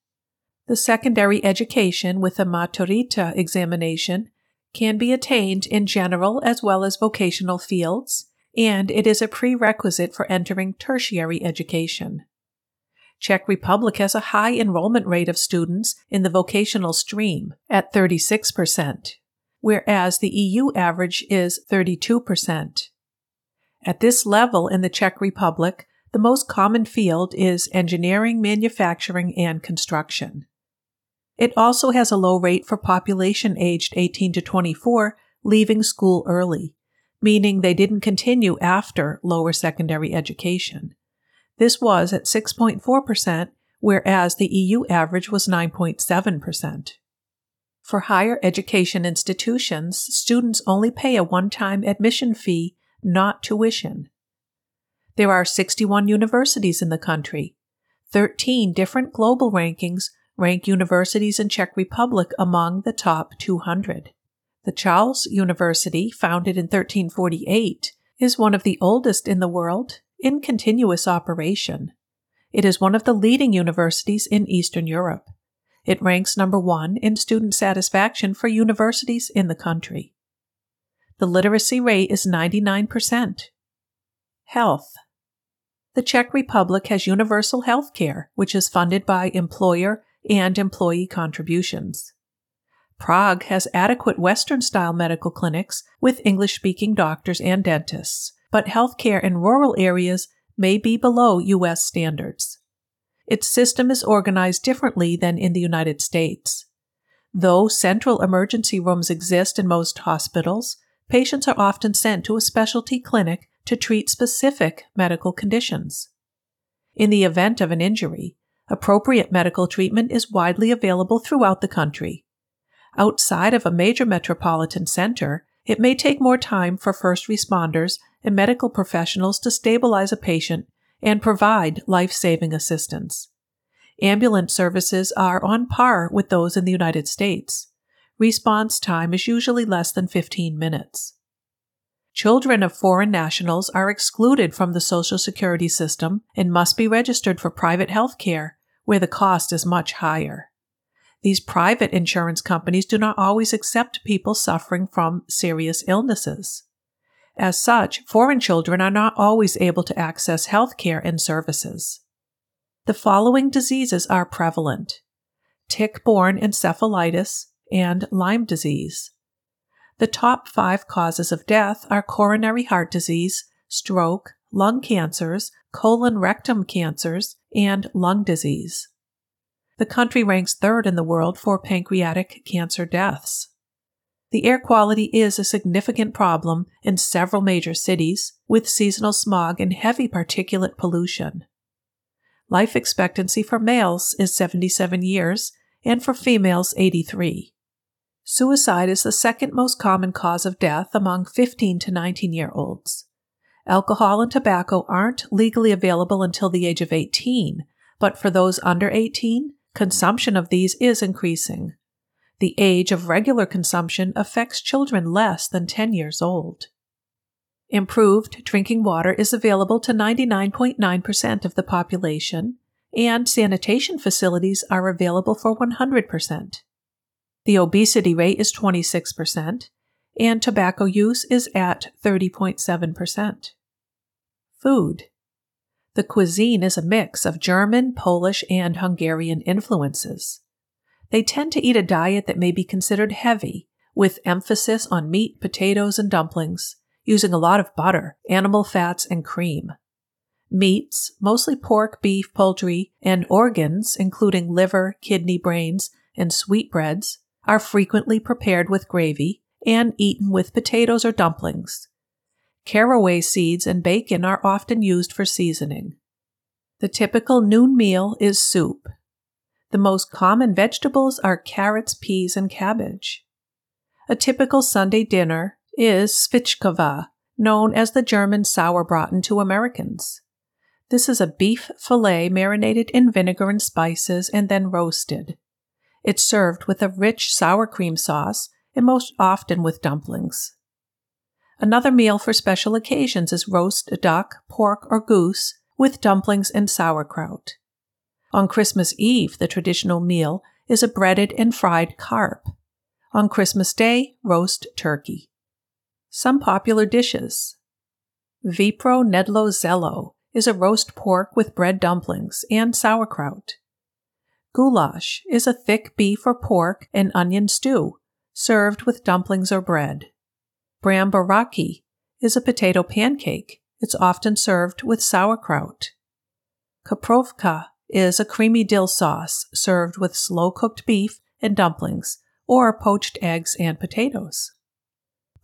The secondary education with a maturita examination can be attained in general as well as vocational fields, and it is a prerequisite for entering tertiary education. Czech Republic has a high enrollment rate of students in the vocational stream at 36%, whereas the EU average is 32%. At this level in the Czech Republic, the most common field is engineering, manufacturing, and construction. It also has a low rate for population aged 18 to 24 leaving school early, meaning they didn't continue after lower secondary education. This was at 6.4%, whereas the EU average was 9.7%. For higher education institutions, students only pay a one time admission fee, not tuition. There are 61 universities in the country. 13 different global rankings rank universities in Czech Republic among the top 200. The Charles University, founded in 1348, is one of the oldest in the world in continuous operation. It is one of the leading universities in Eastern Europe. It ranks number one in student satisfaction for universities in the country. The literacy rate is 99%. Health. The Czech Republic has universal health care, which is funded by employer and employee contributions. Prague has adequate Western style medical clinics with English speaking doctors and dentists, but healthcare in rural areas may be below U.S. standards. Its system is organized differently than in the United States. Though central emergency rooms exist in most hospitals, patients are often sent to a specialty clinic to treat specific medical conditions. In the event of an injury, appropriate medical treatment is widely available throughout the country. Outside of a major metropolitan center, it may take more time for first responders and medical professionals to stabilize a patient and provide life saving assistance. Ambulance services are on par with those in the United States. Response time is usually less than 15 minutes. Children of foreign nationals are excluded from the Social Security system and must be registered for private health care, where the cost is much higher. These private insurance companies do not always accept people suffering from serious illnesses. As such, foreign children are not always able to access health care and services. The following diseases are prevalent tick borne encephalitis and Lyme disease. The top five causes of death are coronary heart disease, stroke, lung cancers, colon rectum cancers, and lung disease. The country ranks third in the world for pancreatic cancer deaths. The air quality is a significant problem in several major cities, with seasonal smog and heavy particulate pollution. Life expectancy for males is 77 years and for females 83. Suicide is the second most common cause of death among 15 to 19 year olds. Alcohol and tobacco aren't legally available until the age of 18, but for those under 18, consumption of these is increasing. The age of regular consumption affects children less than 10 years old. Improved drinking water is available to 99.9% of the population, and sanitation facilities are available for 100%. The obesity rate is 26%, and tobacco use is at 30.7%. Food. The cuisine is a mix of German, Polish, and Hungarian influences. They tend to eat a diet that may be considered heavy, with emphasis on meat, potatoes, and dumplings using a lot of butter, animal fats, and cream. Meats, mostly pork, beef, poultry, and organs, including liver, kidney, brains, and sweetbreads, are frequently prepared with gravy and eaten with potatoes or dumplings. Caraway seeds and bacon are often used for seasoning. The typical noon meal is soup. The most common vegetables are carrots, peas, and cabbage. A typical Sunday dinner is Svíčková, known as the German sauerbraten to Americans. This is a beef fillet marinated in vinegar and spices and then roasted. It's served with a rich sour cream sauce and most often with dumplings. Another meal for special occasions is roast duck, pork, or goose with dumplings and sauerkraut. On Christmas Eve, the traditional meal is a breaded and fried carp. On Christmas Day, roast turkey. Some popular dishes. Vepřo knedlo zelo is a roast pork with bread dumplings and sauerkraut. Goulash is a thick beef or pork and onion stew, served with dumplings or bread. Bramboráky is a potato pancake. It's often served with sauerkraut. Koprovka is a creamy dill sauce served with slow cooked beef and dumplings, or poached eggs and potatoes.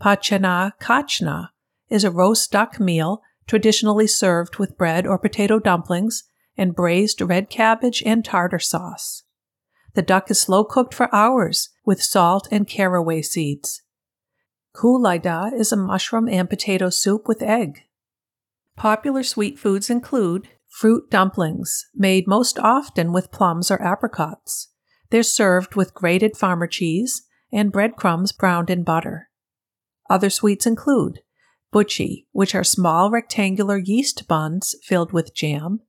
Pečená kachna is a roast duck meal traditionally served with bread or potato dumplings and braised red cabbage and tartar sauce. The duck is slow cooked for hours with salt and caraway seeds. Kulajda is a mushroom and potato soup with egg. Popular sweet foods include fruit dumplings, made most often with plums or apricots. They're served with grated farmer cheese and breadcrumbs browned in butter. Other sweets include buchi, which are small rectangular yeast buns filled with jam,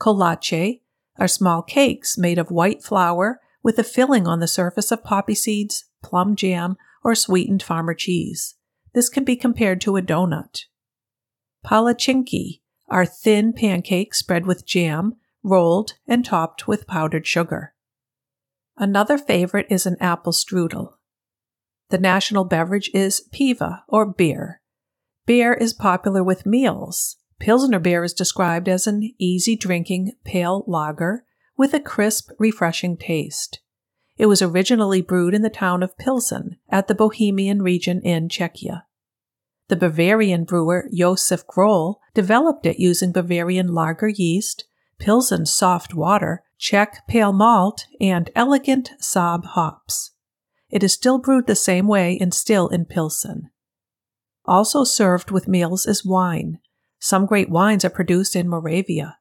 kolache are small cakes made of white flour with a filling on the surface of poppy seeds, plum jam, or sweetened farmer cheese. This can be compared to a donut. Palačinky are thin pancakes spread with jam, rolled, and topped with powdered sugar. Another favorite is an apple strudel. The national beverage is piva, or beer. Beer is popular with meals. Pilsner beer is described as an easy drinking pale lager with a crisp, refreshing taste. It was originally brewed in the town of Pilsen at the Bohemian region in Czechia. The Bavarian brewer Josef Groll developed it using Bavarian lager yeast, Pilsen soft water, Czech pale malt, and elegant Saaz hops. It is still brewed the same way and still in Pilsen. Also served with meals is wine. Some great wines are produced in Moravia.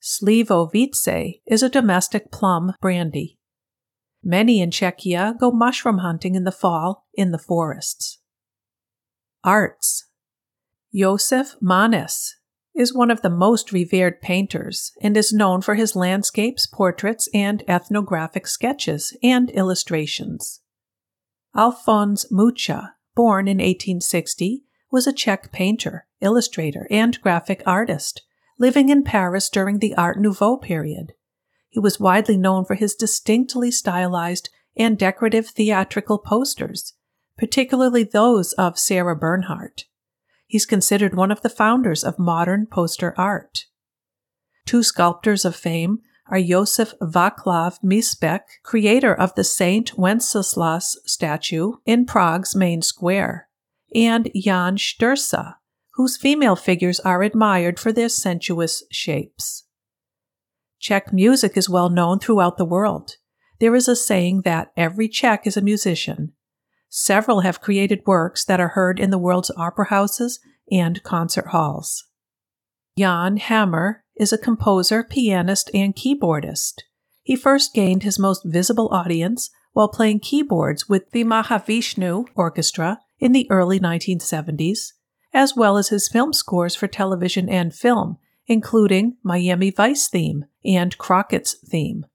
Slivovice is a domestic plum brandy. Many in Czechia go mushroom hunting in the fall in the forests. Arts Josef Manes is one of the most revered painters and is known for his landscapes, portraits, and ethnographic sketches and illustrations. Alphonse Mucha, born in 1860, was a Czech painter, illustrator, and graphic artist, living in Paris during the Art Nouveau period. He was widely known for his distinctly stylized and decorative theatrical posters, particularly those of Sarah Bernhardt. He's considered one of the founders of modern poster art. Two sculptors of fame are Josef Vaclav Myslbek, creator of the Saint Wenceslas statue in Prague's main square, and Jan Stursa, whose female figures are admired for their sensuous shapes. Czech music is well known throughout the world. There is a saying that every Czech is a musician. Several have created works that are heard in the world's opera houses and concert halls. Jan Hammer is a composer, pianist, and keyboardist. He first gained his most visible audience while playing keyboards with the Mahavishnu Orchestra in the early 1970s, as well as his film scores for television and film, including Miami Vice theme and Crockett's theme.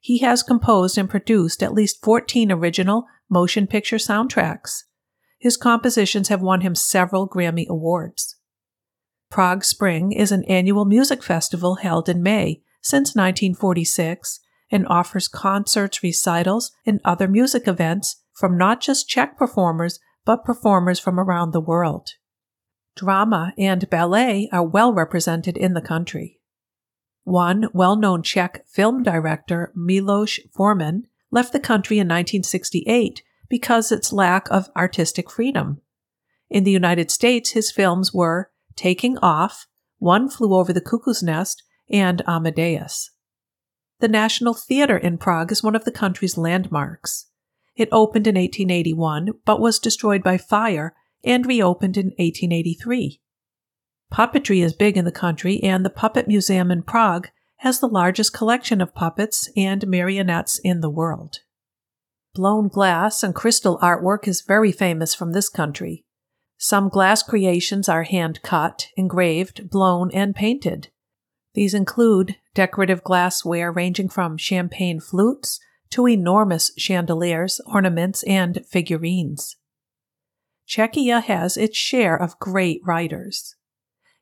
He has composed and produced at least 14 original motion picture soundtracks. His compositions have won him several Grammy Awards. Prague Spring is an annual music festival held in May since 1946 and offers concerts, recitals, and other music events from not just Czech performers, but performers from around the world. Drama and ballet are well represented in the country. One well known Czech film director, Milos Forman, left the country in 1968 because its lack of artistic freedom. In the United States, his films were Taking Off, One Flew Over the Cuckoo's Nest, and Amadeus. The National Theatre in Prague is one of the country's landmarks. It opened in 1881 but was destroyed by fire and reopened in 1883. Puppetry is big in the country, and the Puppet Museum in Prague has the largest collection of puppets and marionettes in the world. Blown glass and crystal artwork is very famous from this country. Some glass creations are hand cut, engraved, blown, and painted. These include decorative glassware ranging from champagne flutes to enormous chandeliers, ornaments, and figurines. Czechia has its share of great writers.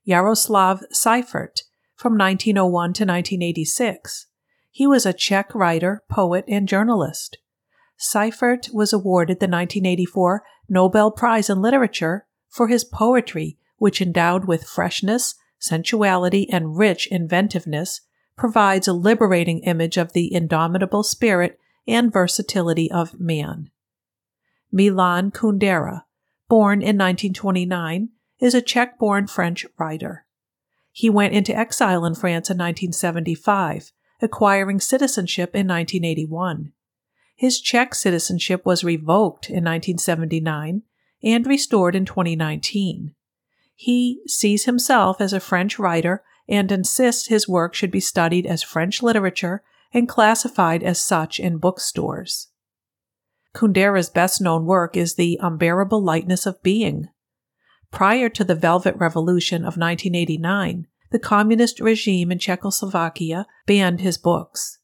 Jaroslav Seifert, from 1901 to 1986. He was a Czech writer, poet, and journalist. Seifert was awarded the 1984 Nobel Prize in Literature for his poetry, which endowed with freshness, sensuality, and rich inventiveness, provides a liberating image of the indomitable spirit and versatility of man. Milan Kundera, born in 1929, is a Czech born French writer. He went into exile in France in 1975, acquiring citizenship in 1981. His Czech citizenship was revoked in 1979 and restored in 2019. He sees himself as a French writer and insists his work should be studied as French literature and classified as such in bookstores. Kundera's best known work is The Unbearable Lightness of Being. Prior to the Velvet Revolution of 1989, the communist regime in Czechoslovakia banned his books.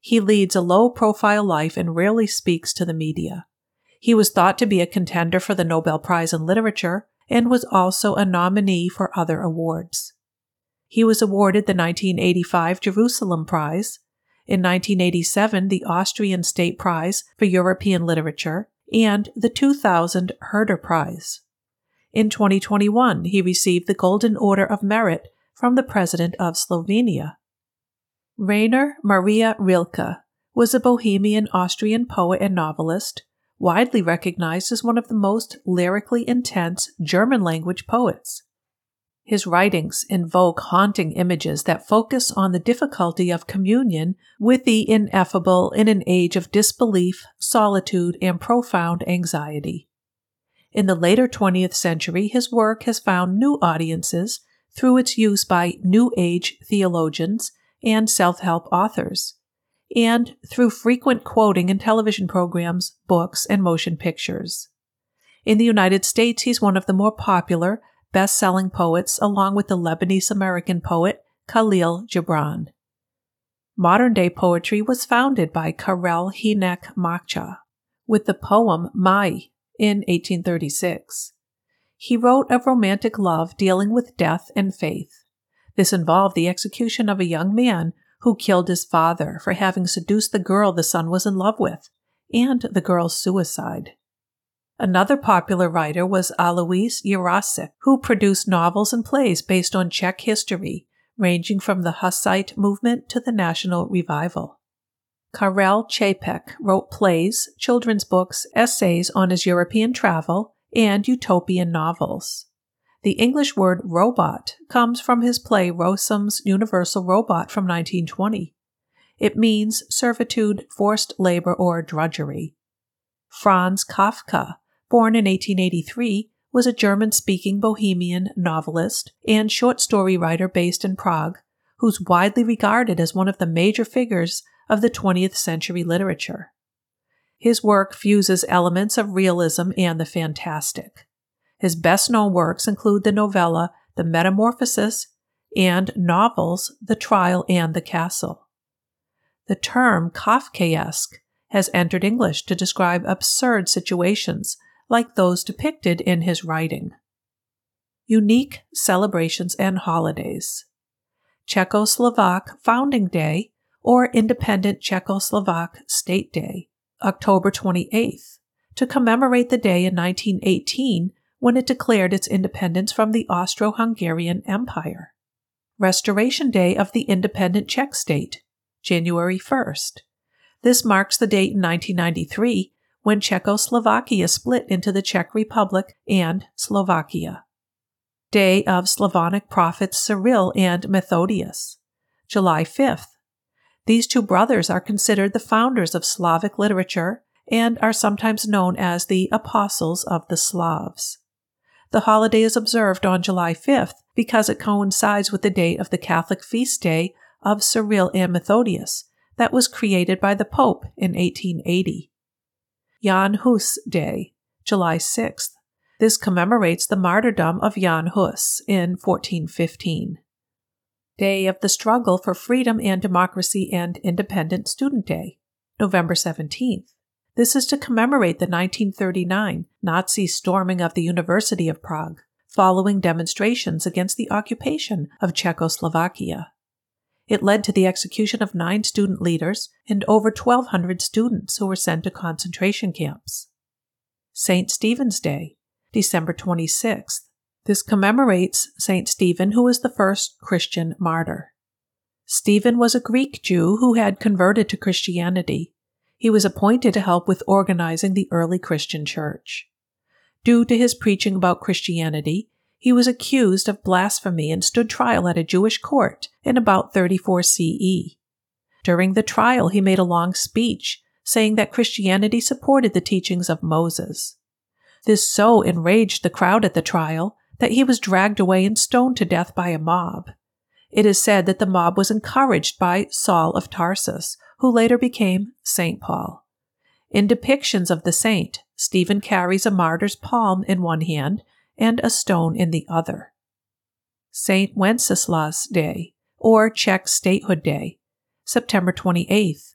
He leads a low profile life and rarely speaks to the media. He was thought to be a contender for the Nobel Prize in Literature and was also a nominee for other awards. He was awarded the 1985 Jerusalem Prize, in 1987 the Austrian State Prize for European Literature, and the 2000 Herder Prize. In 2021, he received the Golden Order of Merit from the President of Slovenia. Rainer Maria Rilke was a Bohemian Austrian poet and novelist widely recognized as one of the most lyrically intense German language poets. His writings invoke haunting images that focus on the difficulty of communion with the ineffable in an age of disbelief, solitude, and profound anxiety. In the later 20th century, his work has found new audiences through its use by New Age theologians and self help authors, and through frequent quoting in television programs, books, and motion pictures. In the United States, he's one of the more popular, best selling poets, along with the Lebanese American poet Khalil Gibran. Modern day poetry was founded by Karel Hynek Mácha with the poem Máj in 1836. He wrote of romantic love dealing with death and faith. This involved the execution of a young man who killed his father for having seduced the girl the son was in love with, and the girl's suicide. Another popular writer was Alois Jirásek, who produced novels and plays based on Czech history, ranging from the Hussite movement to the National Revival. Karel Čapek wrote plays, children's books, essays on his European travel, and utopian novels. The English word robot comes from his play Rossum's Universal Robot from 1920. It means servitude, forced labor, or drudgery. Franz Kafka, born in 1883, was a German speaking Bohemian novelist and short story writer based in Prague, who's widely regarded as one of the major figures of the 20th century literature. His work fuses elements of realism and the fantastic. His best known works include the novella The Metamorphosis and novels The Trial and the Castle. The term Kafkaesque has entered English to describe absurd situations like those depicted in his writing. Unique celebrations and holidays. Czechoslovak Founding Day or Independent Czechoslovak State Day, October 28th, to commemorate the day in 1918 when it declared its independence from the Austro Hungarian Empire. Restoration Day of the Independent Czech State, January 1st. This marks the date in 1993 when Czechoslovakia split into the Czech Republic and Slovakia. Day of Slavonic prophets Cyril and Methodius, July 5th. These two brothers are considered the founders of Slavic literature and are sometimes known as the Apostles of the Slavs. The holiday is observed on July 5th because it coincides with the date of the Catholic feast day of Cyril and Methodius that was created by the Pope in 1880. Jan Hus Day, July 6th. This commemorates the martyrdom of Jan Hus in 1415. Day of the Struggle for Freedom and Democracy and Independent Student Day, November 17th. This is to commemorate the 1939 Nazi storming of the University of Prague, following demonstrations against the occupation of Czechoslovakia. It led to the execution of nine student leaders and over 1,200 students who were sent to concentration camps. St. Stephen's Day, December 26th. This commemorates St. Stephen, who was the first Christian martyr. Stephen was a Greek Jew who had converted to Christianity he was appointed to help with organizing the early Christian church. Due to his preaching about Christianity, he was accused of blasphemy and stood trial at a Jewish court in about 34 CE. During the trial, he made a long speech saying that Christianity supported the teachings of Moses. This so enraged the crowd at the trial that he was dragged away and stoned to death by a mob. It is said that the mob was encouraged by Saul of Tarsus, who later became St. Paul. In depictions of the saint, Stephen carries a martyr's palm in one hand and a stone in the other. St. Wenceslas Day, or Czech Statehood Day, September 28th.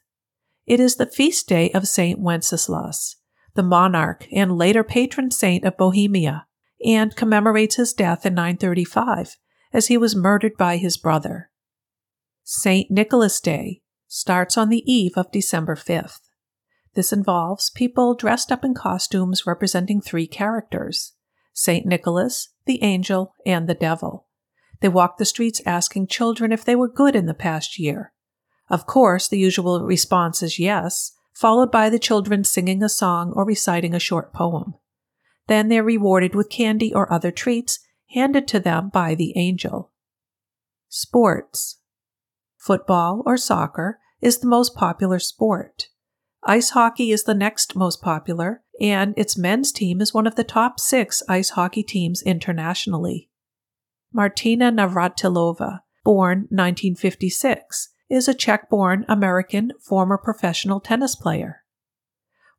It is the feast day of St. Wenceslas, the monarch and later patron saint of Bohemia, and commemorates his death in 935 as he was murdered by his brother. St. Nicholas Day, starts on the eve of December 5th. This involves people dressed up in costumes representing three characters St. Nicholas, the angel, and the devil. They walk the streets asking children if they were good in the past year. Of course, the usual response is yes, followed by the children singing a song or reciting a short poem. Then they're rewarded with candy or other treats handed to them by the angel. Sports Football or soccer is the most popular sport. Ice hockey is the next most popular, and its men's team is one of the top six ice hockey teams internationally. Martina Navratilova, born 1956, is a Czech born American former professional tennis player.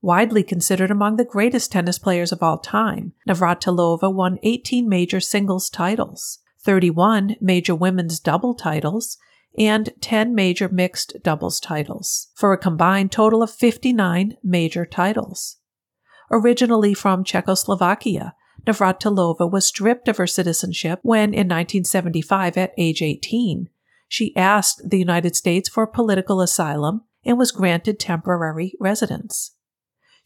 Widely considered among the greatest tennis players of all time, Navratilova won 18 major singles titles, 31 major women's double titles, and 10 major mixed doubles titles, for a combined total of 59 major titles. Originally from Czechoslovakia, Navratilova was stripped of her citizenship when, in 1975, at age 18, she asked the United States for political asylum and was granted temporary residence.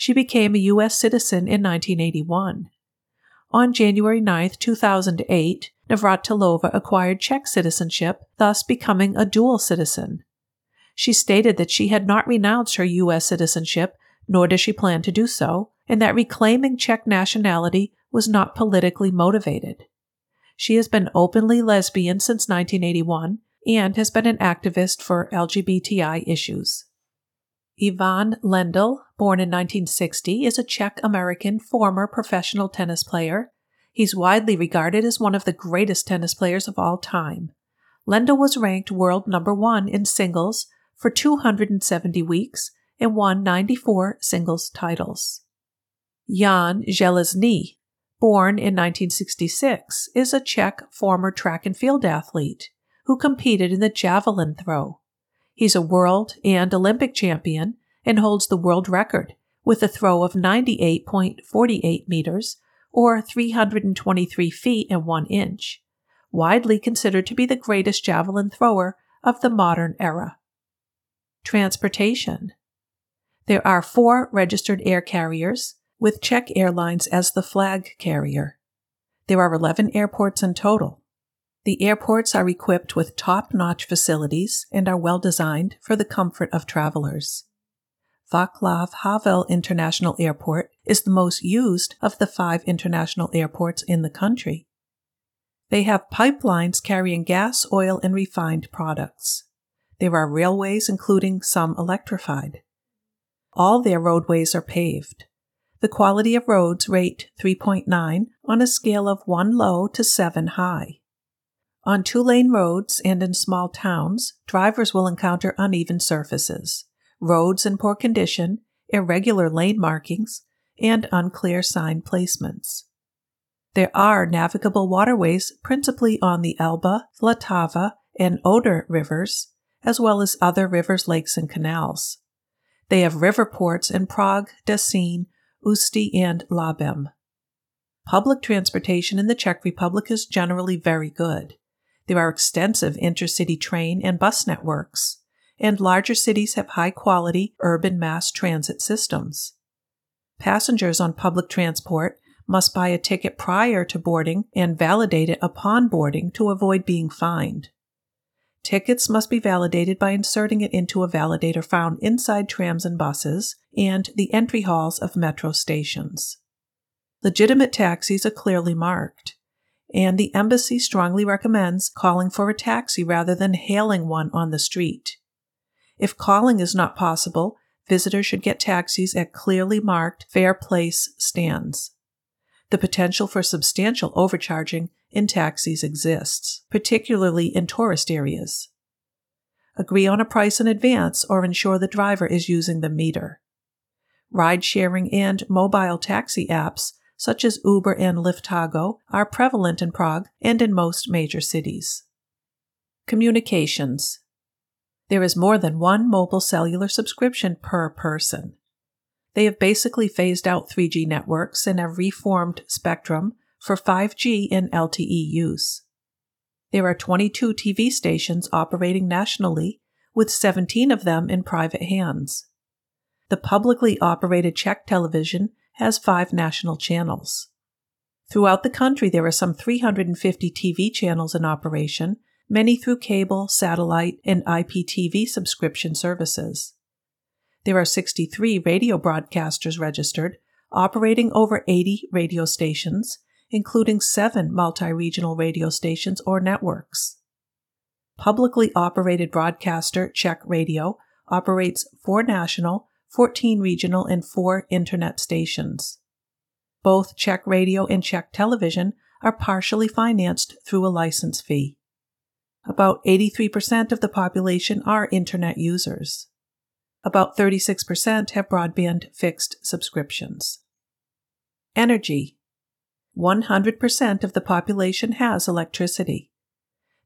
She became a U.S. citizen in 1981. On January 9, 2008, Navratilova acquired Czech citizenship, thus becoming a dual citizen. She stated that she had not renounced her U.S. citizenship, nor does she plan to do so, and that reclaiming Czech nationality was not politically motivated. She has been openly lesbian since 1981 and has been an activist for LGBTI issues. Ivan Lendl, born in 1960, is a Czech American former professional tennis player. He's widely regarded as one of the greatest tennis players of all time. Lendl was ranked world number one in singles for 270 weeks and won 94 singles titles. Jan Železný, born in 1966, is a Czech former track and field athlete who competed in the javelin throw. He's a world and Olympic champion and holds the world record with a throw of 98.48 meters or 323 feet and 1 inch, widely considered to be the greatest javelin thrower of the modern era. Transportation. There are four registered air carriers, with Czech Airlines as the flag carrier. There are 11 airports in total. The airports are equipped with top notch facilities and are well designed for the comfort of travelers. Václav Havel International Airport is the most used of the five international airports in the country. They have pipelines carrying gas, oil, and refined products. There are railways, including some electrified. All their roadways are paved. The quality of roads rate 3.9 on a scale of 1 low to 7 high. On two lane roads and in small towns, drivers will encounter uneven surfaces, roads in poor condition, irregular lane markings, and unclear sign placements. There are navigable waterways principally on the Elbe, Vltava, and Oder rivers, as well as other rivers, lakes, and canals. They have river ports in Prague, Děčín, Ústí, and Labem. Public transportation in the Czech Republic is generally very good. There are extensive intercity train and bus networks, and larger cities have high quality urban mass transit systems. Passengers on public transport must buy a ticket prior to boarding and validate it upon boarding to avoid being fined. Tickets must be validated by inserting it into a validator found inside trams and buses and the entry halls of metro stations. Legitimate taxis are clearly marked and the embassy strongly recommends calling for a taxi rather than hailing one on the street. If calling is not possible, visitors should get taxis at clearly marked fare place stands. The potential for substantial overcharging in taxis exists, particularly in tourist areas. Agree on a price in advance or ensure the driver is using the meter. Ride sharing and mobile taxi apps such as Uber and Liftago, are prevalent in Prague and in most major cities. Communications There is more than one mobile cellular subscription per person. They have basically phased out 3G networks and have reformed spectrum for 5G and LTE use. There are 22 TV stations operating nationally, with 17 of them in private hands. The publicly operated Czech television has five national channels. Throughout the country, there are some 350 TV channels in operation, many through cable, satellite, and IPTV subscription services. There are 63 radio broadcasters registered, operating over 80 radio stations, including seven multi regional radio stations or networks. Publicly operated broadcaster Czech Radio operates four national, 14 regional, and 4 internet stations. Both Czech radio and Czech television are partially financed through a license fee. About 83% of the population are internet users. About 36% have broadband fixed subscriptions. Energy 100% of the population has electricity.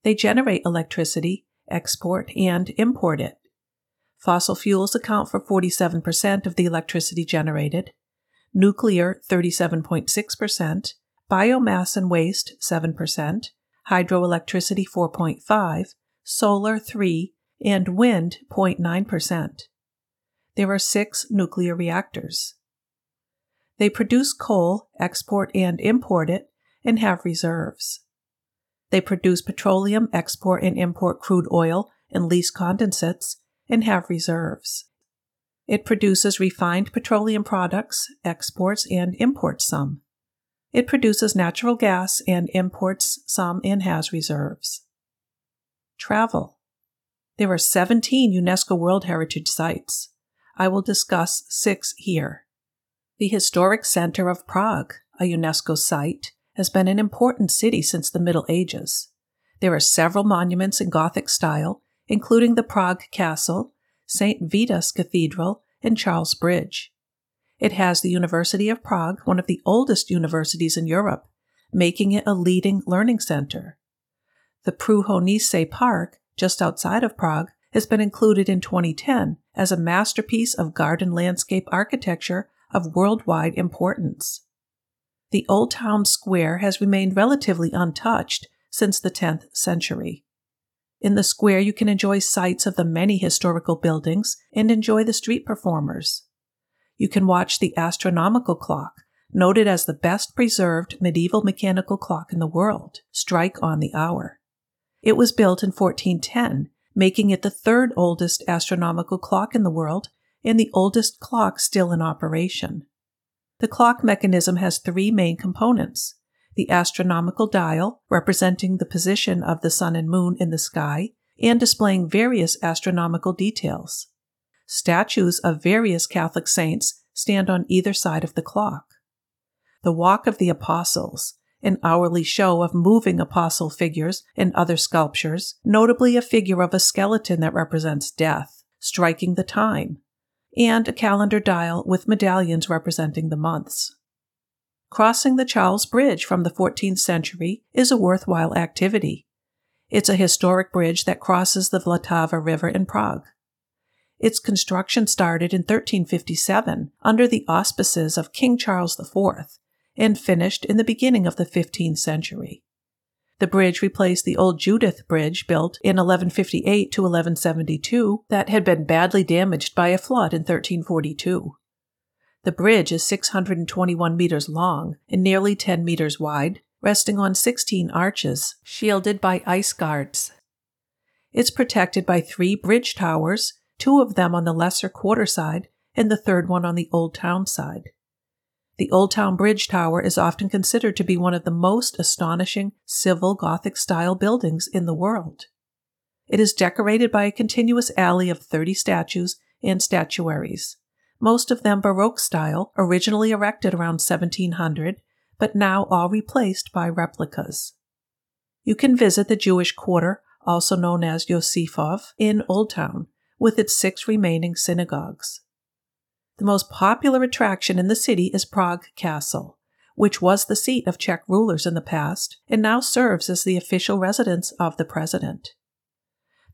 They generate electricity, export, and import it. Fossil fuels account for 47% of the electricity generated, nuclear 37.6%, biomass and waste 7%, hydroelectricity 4.5, solar 3, and wind 0.9%. There are 6 nuclear reactors. They produce coal, export and import it, and have reserves. They produce petroleum, export and import crude oil and lease condensates, and have reserves. It produces refined petroleum products, exports, and imports some. It produces natural gas and imports some and has reserves. Travel. There are 17 UNESCO World Heritage Sites. I will discuss six here. The Historic Center of Prague, a UNESCO site, has been an important city since the Middle Ages. There are several monuments in Gothic style, including the Prague Castle, St. Vitus Cathedral, and Charles Bridge. It has the University of Prague, one of the oldest universities in Europe, making it a leading learning center. The Průhonice Park, just outside of Prague, has been included in 2010 as a masterpiece of garden landscape architecture of worldwide importance. The Old Town Square has remained relatively untouched since the 10th century. In the square, you can enjoy sights of the many historical buildings and enjoy the street performers. You can watch the astronomical clock, noted as the best preserved medieval mechanical clock in the world, strike on the hour. It was built in 1410, making it the third oldest astronomical clock in the world and the oldest clock still in operation. The clock mechanism has three main components the astronomical dial, representing the position of the sun and moon in the sky and displaying various astronomical details. Statues of various Catholic saints stand on either side of the clock. The Walk of the Apostles, an hourly show of moving apostle figures and other sculptures, notably a figure of a skeleton that represents death, striking the time, and a calendar dial with medallions representing the months. Crossing the Charles Bridge from the 14th century is a worthwhile activity. It's a historic bridge that crosses the Vltava River in Prague. Its construction started in 1357 under the auspices of King Charles IV and finished in the beginning of the 15th century. The bridge replaced the old Judith Bridge built in 1158 to 1172 that had been badly damaged by a flood in 1342. The bridge is 621 meters long and nearly 10 meters wide, resting on 16 arches, shielded by ice guards. It's protected by three bridge towers, two of them on the lesser quarter side and the third one on the Old Town side. The Old Town Bridge Tower is often considered to be one of the most astonishing civil Gothic style buildings in the world. It is decorated by a continuous alley of 30 statues and statuaries, most of them Baroque style, originally erected around 1700, but now all replaced by replicas. You can visit the Jewish Quarter, also known as Josefov, in Old Town, with its six remaining synagogues. The most popular attraction in the city is Prague Castle, which was the seat of Czech rulers in the past and now serves as the official residence of the president.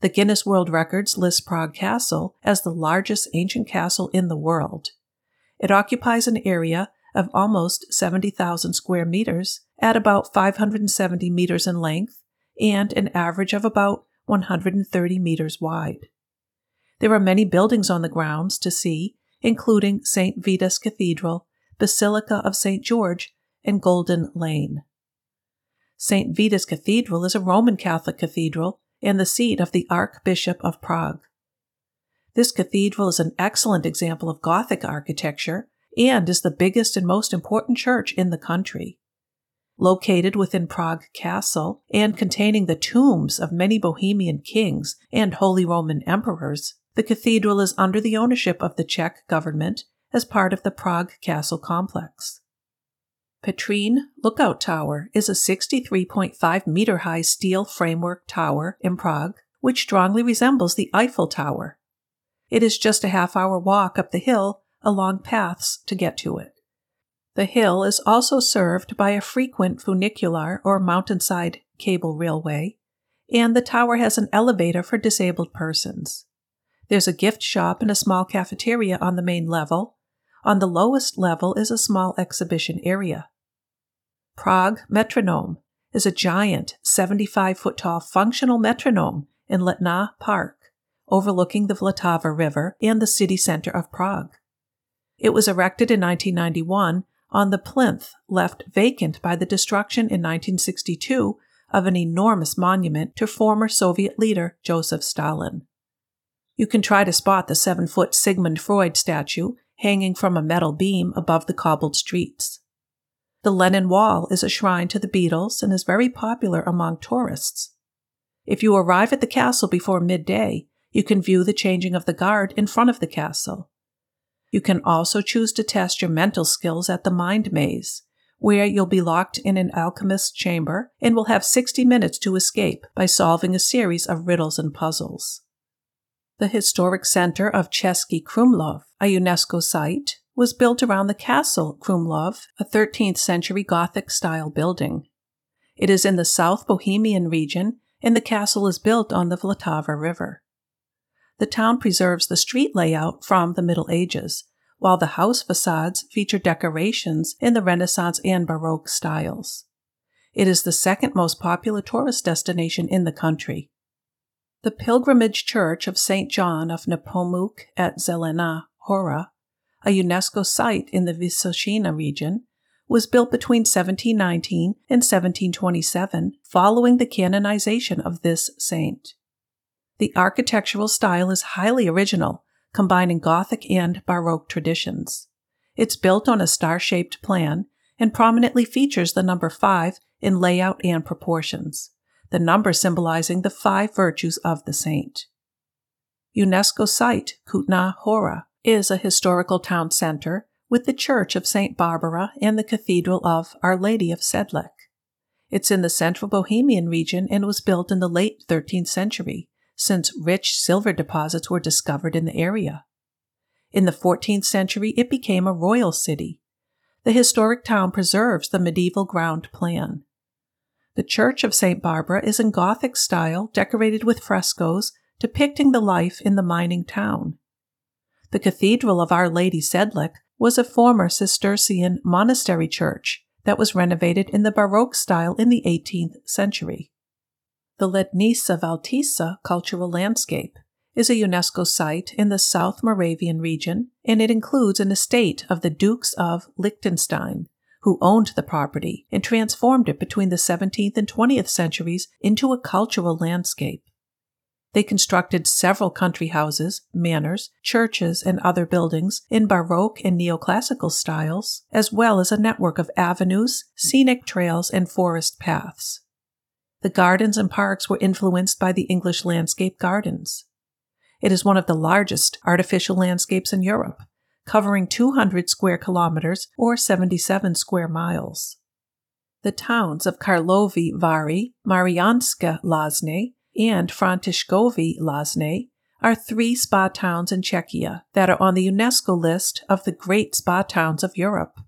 The Guinness World Records lists Prague Castle as the largest ancient castle in the world. It occupies an area of almost 70,000 square meters at about 570 meters in length and an average of about 130 meters wide. There are many buildings on the grounds to see, including St. Vitus Cathedral, Basilica of St. George, and Golden Lane. St. Vitus Cathedral is a Roman Catholic cathedral and the seat of the Archbishop of Prague. This cathedral is an excellent example of Gothic architecture and is the biggest and most important church in the country. Located within Prague Castle and containing the tombs of many Bohemian kings and Holy Roman emperors, the cathedral is under the ownership of the Czech government as part of the Prague Castle complex. Petřín Lookout Tower is a 63.5 meter high steel framework tower in Prague, which strongly resembles the Eiffel Tower. It is just a half hour walk up the hill along paths to get to it. The hill is also served by a frequent funicular or mountainside cable railway, and the tower has an elevator for disabled persons. There's a gift shop and a small cafeteria on the main level. On the lowest level is a small exhibition area. Prague Metronome is a giant 75 foot tall functional metronome in Letná Park, overlooking the Vltava River and the city center of Prague. It was erected in 1991 on the plinth left vacant by the destruction in 1962 of an enormous monument to former Soviet leader Joseph Stalin. You can try to spot the seven foot Sigmund Freud statue hanging from a metal beam above the cobbled streets. The Lennon Wall is a shrine to the Beatles and is very popular among tourists. If you arrive at the castle before midday, you can view the changing of the guard in front of the castle. You can also choose to test your mental skills at the Mind Maze, where you'll be locked in an alchemist's chamber and will have 60 minutes to escape by solving a series of riddles and puzzles. The historic center of Český Krumlov, a UNESCO site, was built around the castle Krumlov, a 13th century Gothic style building. It is in the South Bohemian region, and the castle is built on the Vltava River. The town preserves the street layout from the Middle Ages, while the house facades feature decorations in the Renaissance and Baroque styles. It is the second most popular tourist destination in the country. The pilgrimage church of St. John of Nepomuk at Zelena Hora, a UNESCO site in the Vysočina region, was built between 1719 and 1727 following the canonization of this saint. The architectural style is highly original, combining Gothic and Baroque traditions. It's built on a star shaped plan and prominently features the number 5 in layout and proportions the number symbolizing the five virtues of the saint. UNESCO site Kutna Hora is a historical town center with the Church of St. Barbara and the Cathedral of Our Lady of Sedlec. It's in the central Bohemian region and was built in the late 13th century, since rich silver deposits were discovered in the area. In the 14th century, it became a royal city. The historic town preserves the medieval ground plan. The Church of St. Barbara is in Gothic style, decorated with frescoes depicting the life in the mining town. The Cathedral of Our Lady Sedlec was a former Cistercian monastery church that was renovated in the Baroque style in the 18th century. The Lednice Valtice cultural landscape is a UNESCO site in the South Moravian region, and it includes an estate of the Dukes of Liechtenstein, who owned the property and transformed it between the 17th and 20th centuries into a cultural landscape. They constructed several country houses, manors, churches, and other buildings in Baroque and neoclassical styles, as well as a network of avenues, scenic trails, and forest paths. The gardens and parks were influenced by the English landscape gardens. It is one of the largest artificial landscapes in Europe, covering 200 square kilometers or 77 square miles. The towns of Karlovy Vary, Mariánske Lázně, and Františkovy Lázně are three spa towns in Czechia that are on the UNESCO list of the great spa towns of Europe.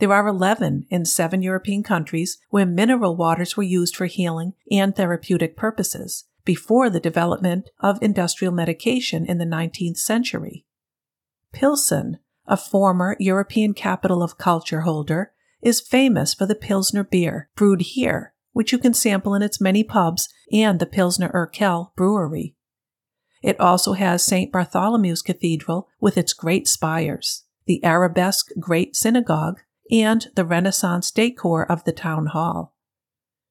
There are 11 in seven European countries where mineral waters were used for healing and therapeutic purposes before the development of industrial medication in the 19th century. Pilsen, a former European capital of culture holder, is famous for the Pilsner beer brewed here, which you can sample in its many pubs and the Pilsner Urquell brewery. It also has St. Bartholomew's Cathedral with its great spires, the arabesque Great Synagogue, and the Renaissance decor of the town hall.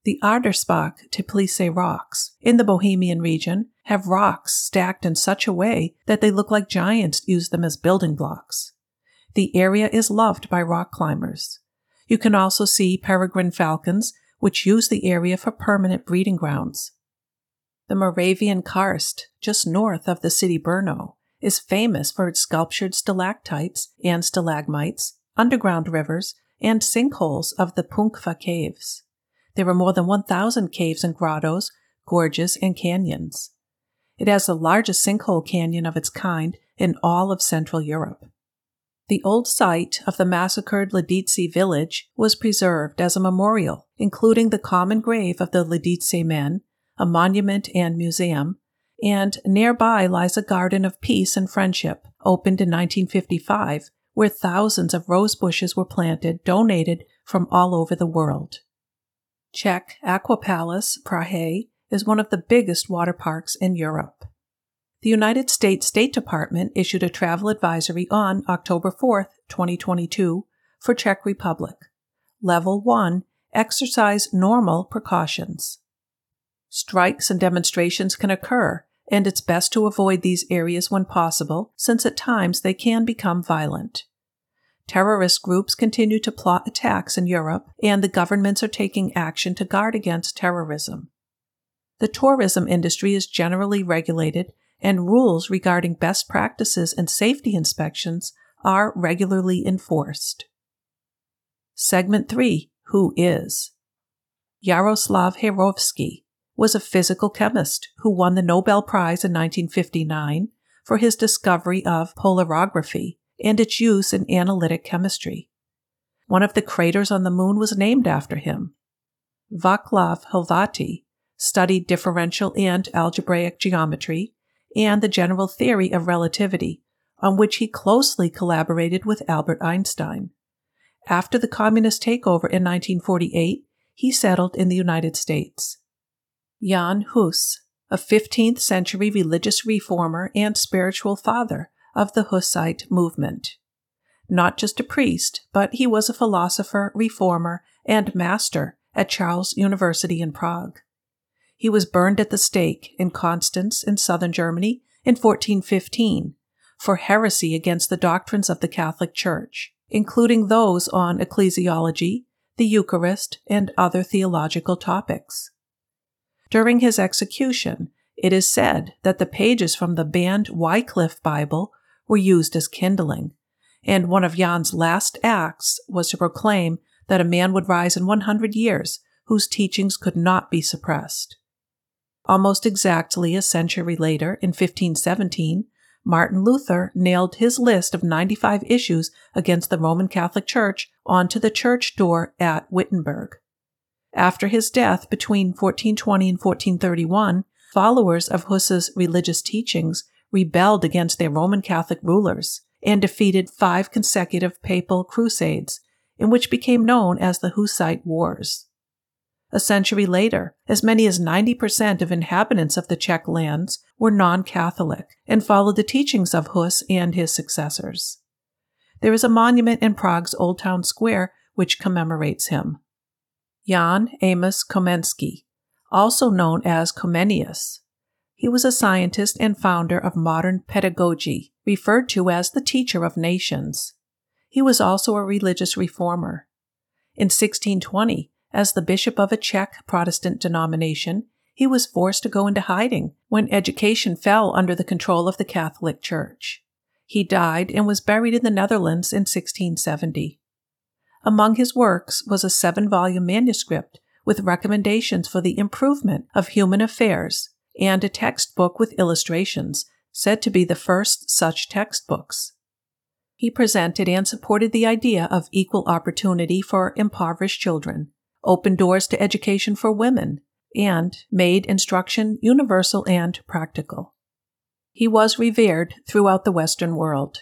The Arderspach Teplice rocks in the Bohemian region have rocks stacked in such a way that they look like giants used them as building blocks. The area is loved by rock climbers. You can also see peregrine falcons, which use the area for permanent breeding grounds. The Moravian Karst, just north of the city Brno, is famous for its sculptured stalactites and stalagmites, underground rivers, and sinkholes of the Punkva caves. There are more than 1,000 caves and grottos, gorges, and canyons. It has the largest sinkhole canyon of its kind in all of Central Europe. The old site of the massacred Lidice village was preserved as a memorial, including the common grave of the Lidice men, a monument and museum, and nearby lies a garden of peace and friendship, opened in 1955, where thousands of rose bushes were planted, donated from all over the world. Czech Aquapalace Prahe is one of the biggest water parks in Europe. The United States State Department issued a travel advisory on October 4, 2022, for Czech Republic. Level 1 Exercise normal precautions. Strikes and demonstrations can occur, and it's best to avoid these areas when possible, since at times they can become violent. terrorist groups continue to plot attacks in Europe, and the governments are taking action to guard against terrorism. The tourism industry is generally regulated, and rules regarding best practices and safety inspections are regularly enforced. Segment 3 Who is? Jaroslav Heyrovský was a physical chemist who won the Nobel Prize in 1959 for his discovery of polarography and its use in analytic chemistry. One of the craters on the moon was named after him. Vaclav Hlavaty studied differential and algebraic geometry and the general theory of relativity, on which he closely collaborated with Albert Einstein. After the communist takeover in 1948, he settled in the United States. Jan Hus, a 15th century religious reformer and spiritual father of the Hussite movement. Not just a priest, but he was a philosopher, reformer, and master at Charles University in Prague. He was burned at the stake in Constance in southern Germany in 1415 for heresy against the doctrines of the Catholic Church, including those on ecclesiology, the Eucharist, and other theological topics. During his execution, it is said that the pages from the banned Wycliffe Bible were used as kindling, and one of Jan's last acts was to proclaim that a man would rise in 100 years whose teachings could not be suppressed. Almost exactly a century later, in 1517, Martin Luther nailed his list of 95 issues against the Roman Catholic Church onto the church door at Wittenberg. After his death between 1420 and 1431, followers of Hus's religious teachings rebelled against their Roman Catholic rulers and defeated five consecutive papal crusades, in which became known as the Hussite Wars. A century later, as many as 90% of inhabitants of the Czech lands were non Catholic and followed the teachings of Hus and his successors. There is a monument in Prague's Old Town Square which commemorates him. Jan Amos Komensky, also known as Comenius. He was a scientist and founder of modern pedagogy, referred to as the teacher of nations. He was also a religious reformer. In 1620, as the bishop of a Czech Protestant denomination, he was forced to go into hiding when education fell under the control of the Catholic Church. He died and was buried in the Netherlands in 1670. Among his works was a seven volume manuscript with recommendations for the improvement of human affairs and a textbook with illustrations, said to be the first such textbooks. He presented and supported the idea of equal opportunity for impoverished children opened doors to education for women, and made instruction universal and practical. He was revered throughout the Western world.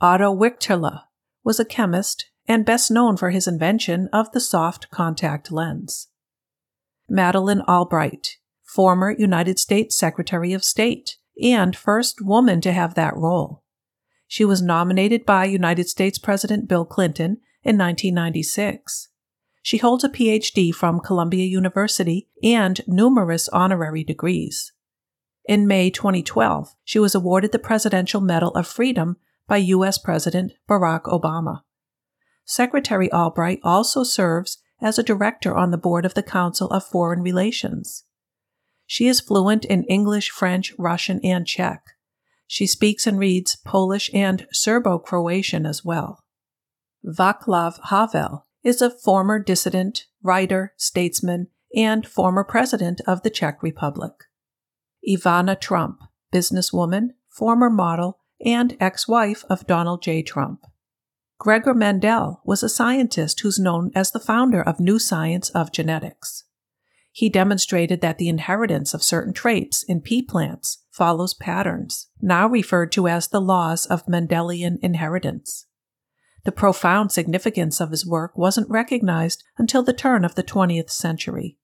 Otto Wichterle was a chemist and best known for his invention of the soft contact lens. Madeleine Albright, former United States Secretary of State and first woman to have that role. She was nominated by United States President Bill Clinton in 1996. She holds a PhD from Columbia University and numerous honorary degrees. In May 2012, she was awarded the Presidential Medal of Freedom by U.S. President Barack Obama. Secretary Albright also serves as a director on the board of the Council of Foreign Relations. She is fluent in English, French, Russian, and Czech. She speaks and reads Polish and Serbo Croatian as well. Vaclav Havel is a former dissident, writer, statesman, and former president of the Czech Republic. Ivana Trump, businesswoman, former model, and ex wife of Donald J. Trump. Gregor Mendel was a scientist who's known as the founder of New Science of Genetics. He demonstrated that the inheritance of certain traits in pea plants follows patterns, now referred to as the laws of Mendelian inheritance. The profound significance of his work wasn't recognized until the turn of the 20th century.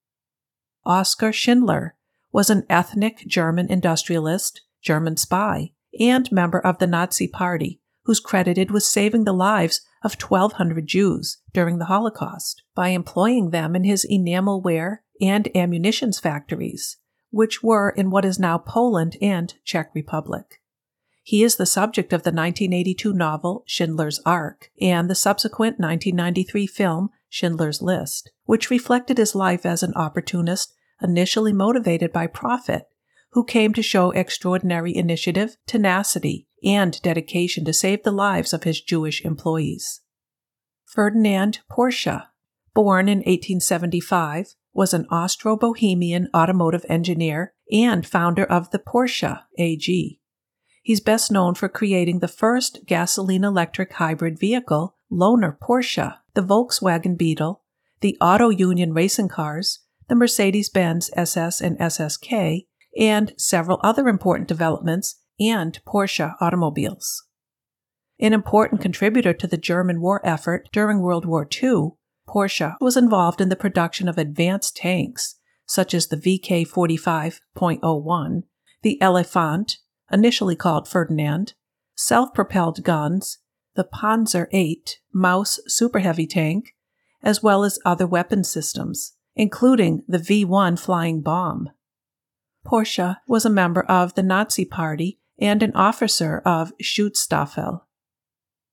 Oskar Schindler was an ethnic German industrialist, German spy, and member of the Nazi Party who's credited with saving the lives of 1,200 Jews during the Holocaust by employing them in his enamelware and ammunitions factories, which were in what is now Poland and Czech Republic. He is the subject of the 1982 novel Schindler's Ark and the subsequent 1993 film Schindler's List, which reflected his life as an opportunist initially motivated by profit, who came to show extraordinary initiative, tenacity, and dedication to save the lives of his Jewish employees. Ferdinand Porsche, born in 1875, was an Austro Bohemian automotive engineer and founder of the Porsche AG. He's best known for creating the first gasoline electric hybrid vehicle, Lohner Porsche, the Volkswagen Beetle, the Auto Union racing cars, the Mercedes Benz SS and SSK, and several other important developments and Porsche automobiles. An important contributor to the German war effort during World War II, Porsche was involved in the production of advanced tanks, such as the VK 45.01, the Elefant, initially called Ferdinand, self propelled guns, the Panzer VIII Maus Super Heavy tank, as well as other weapon systems, including the V 1 flying bomb. Porsche was a member of the Nazi Party and an officer of Schutzstaffel.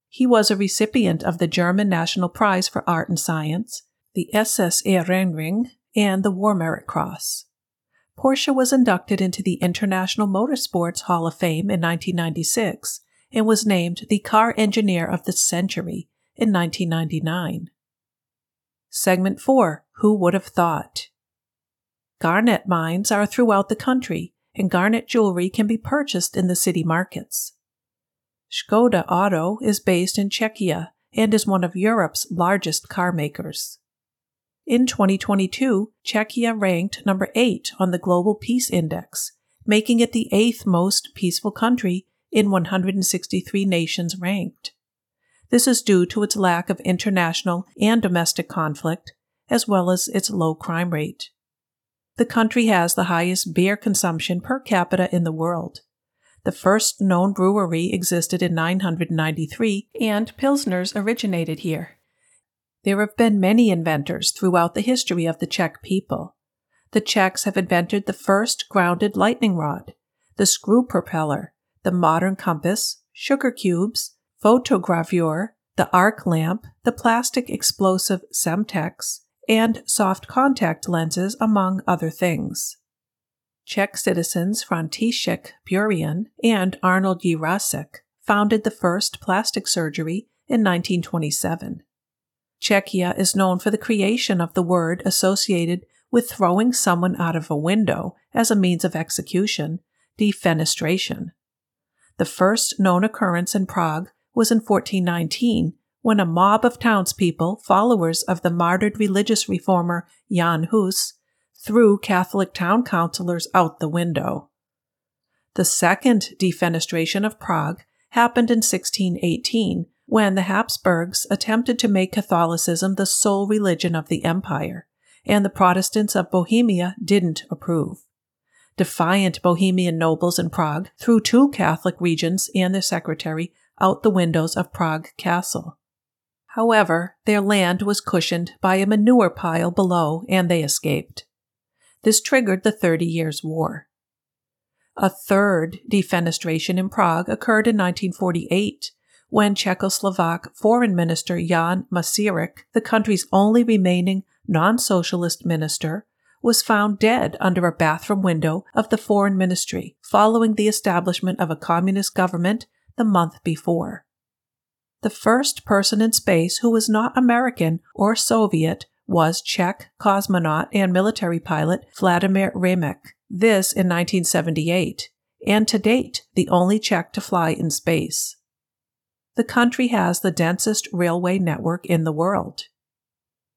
He was a recipient of the German National Prize for Art and Science, the SS Ehrenring, and the War Merit Cross. Porsche was inducted into the International Motorsports Hall of Fame in 1996 and was named the Car Engineer of the Century in 1999. Segment 4 Who Would Have Thought? Garnet mines are throughout the country, and garnet jewelry can be purchased in the city markets. Skoda Auto is based in Czechia and is one of Europe's largest car makers. In 2022, Czechia ranked number 8 on the Global Peace Index, making it the eighth most peaceful country in 163 nations ranked. This is due to its lack of international and domestic conflict, as well as its low crime rate. The country has the highest beer consumption per capita in the world. The first known brewery existed in 993, and Pilsners originated here. There have been many inventors throughout the history of the Czech people. The Czechs have invented the first grounded lightning rod, the screw propeller, the modern compass, sugar cubes, photogravure, the arc lamp, the plastic explosive Semtex, and soft contact lenses, among other things. Czech citizens František Burian and Arnold Jirásek founded the first plastic surgery in 1927. Czechia is known for the creation of the word associated with throwing someone out of a window as a means of execution, defenestration. The first known occurrence in Prague was in 1419 when a mob of townspeople, followers of the martyred religious reformer Jan Hus, threw Catholic town councilors out the window. The second defenestration of Prague happened in 1618 when the Habsburgs attempted to make Catholicism the sole religion of the empire, and the Protestants of Bohemia didn't approve. Defiant Bohemian nobles in Prague threw two Catholic regents and their secretary out the windows of Prague Castle. However, their land was cushioned by a manure pile below and they escaped. This triggered the Thirty Years' War. A third defenestration in Prague occurred in 1948 when Czechoslovak Foreign Minister Jan Masaryk, the country's only remaining non socialist minister, was found dead under a bathroom window of the Foreign Ministry following the establishment of a communist government the month before. The first person in space who was not American or Soviet was Czech cosmonaut and military pilot Vladimir Remek, this in 1978, and to date the only Czech to fly in space the country has the densest railway network in the world.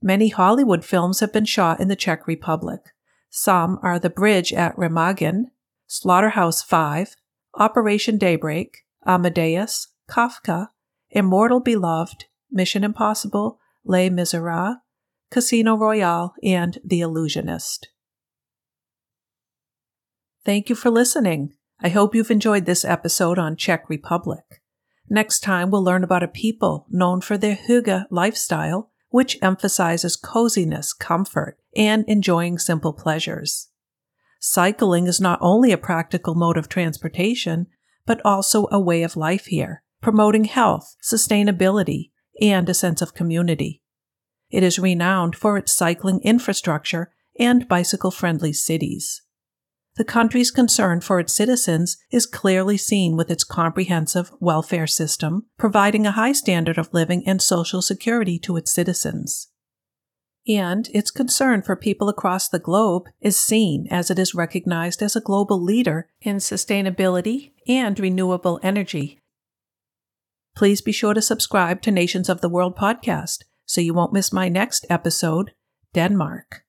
Many Hollywood films have been shot in the Czech Republic. Some are The Bridge at Remagen, Slaughterhouse 5, Operation Daybreak, Amadeus, Kafka, Immortal Beloved, Mission Impossible, Les Miserables, Casino Royale, and The Illusionist. Thank you for listening. I hope you've enjoyed this episode on Czech Republic. Next time, we'll learn about a people known for their hygge lifestyle, which emphasizes coziness, comfort, and enjoying simple pleasures. Cycling is not only a practical mode of transportation, but also a way of life here, promoting health, sustainability, and a sense of community. It is renowned for its cycling infrastructure and bicycle friendly cities. The country's concern for its citizens is clearly seen with its comprehensive welfare system, providing a high standard of living and social security to its citizens. And its concern for people across the globe is seen as it is recognized as a global leader in sustainability and renewable energy. Please be sure to subscribe to Nations of the World podcast so you won't miss my next episode, Denmark.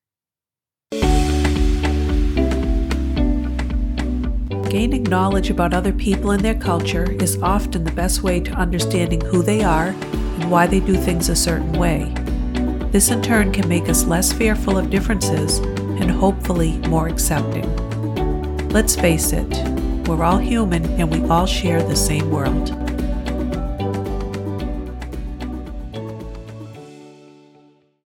Gaining knowledge about other people and their culture is often the best way to understanding who they are and why they do things a certain way. This in turn can make us less fearful of differences and hopefully more accepting. Let's face it, we're all human and we all share the same world.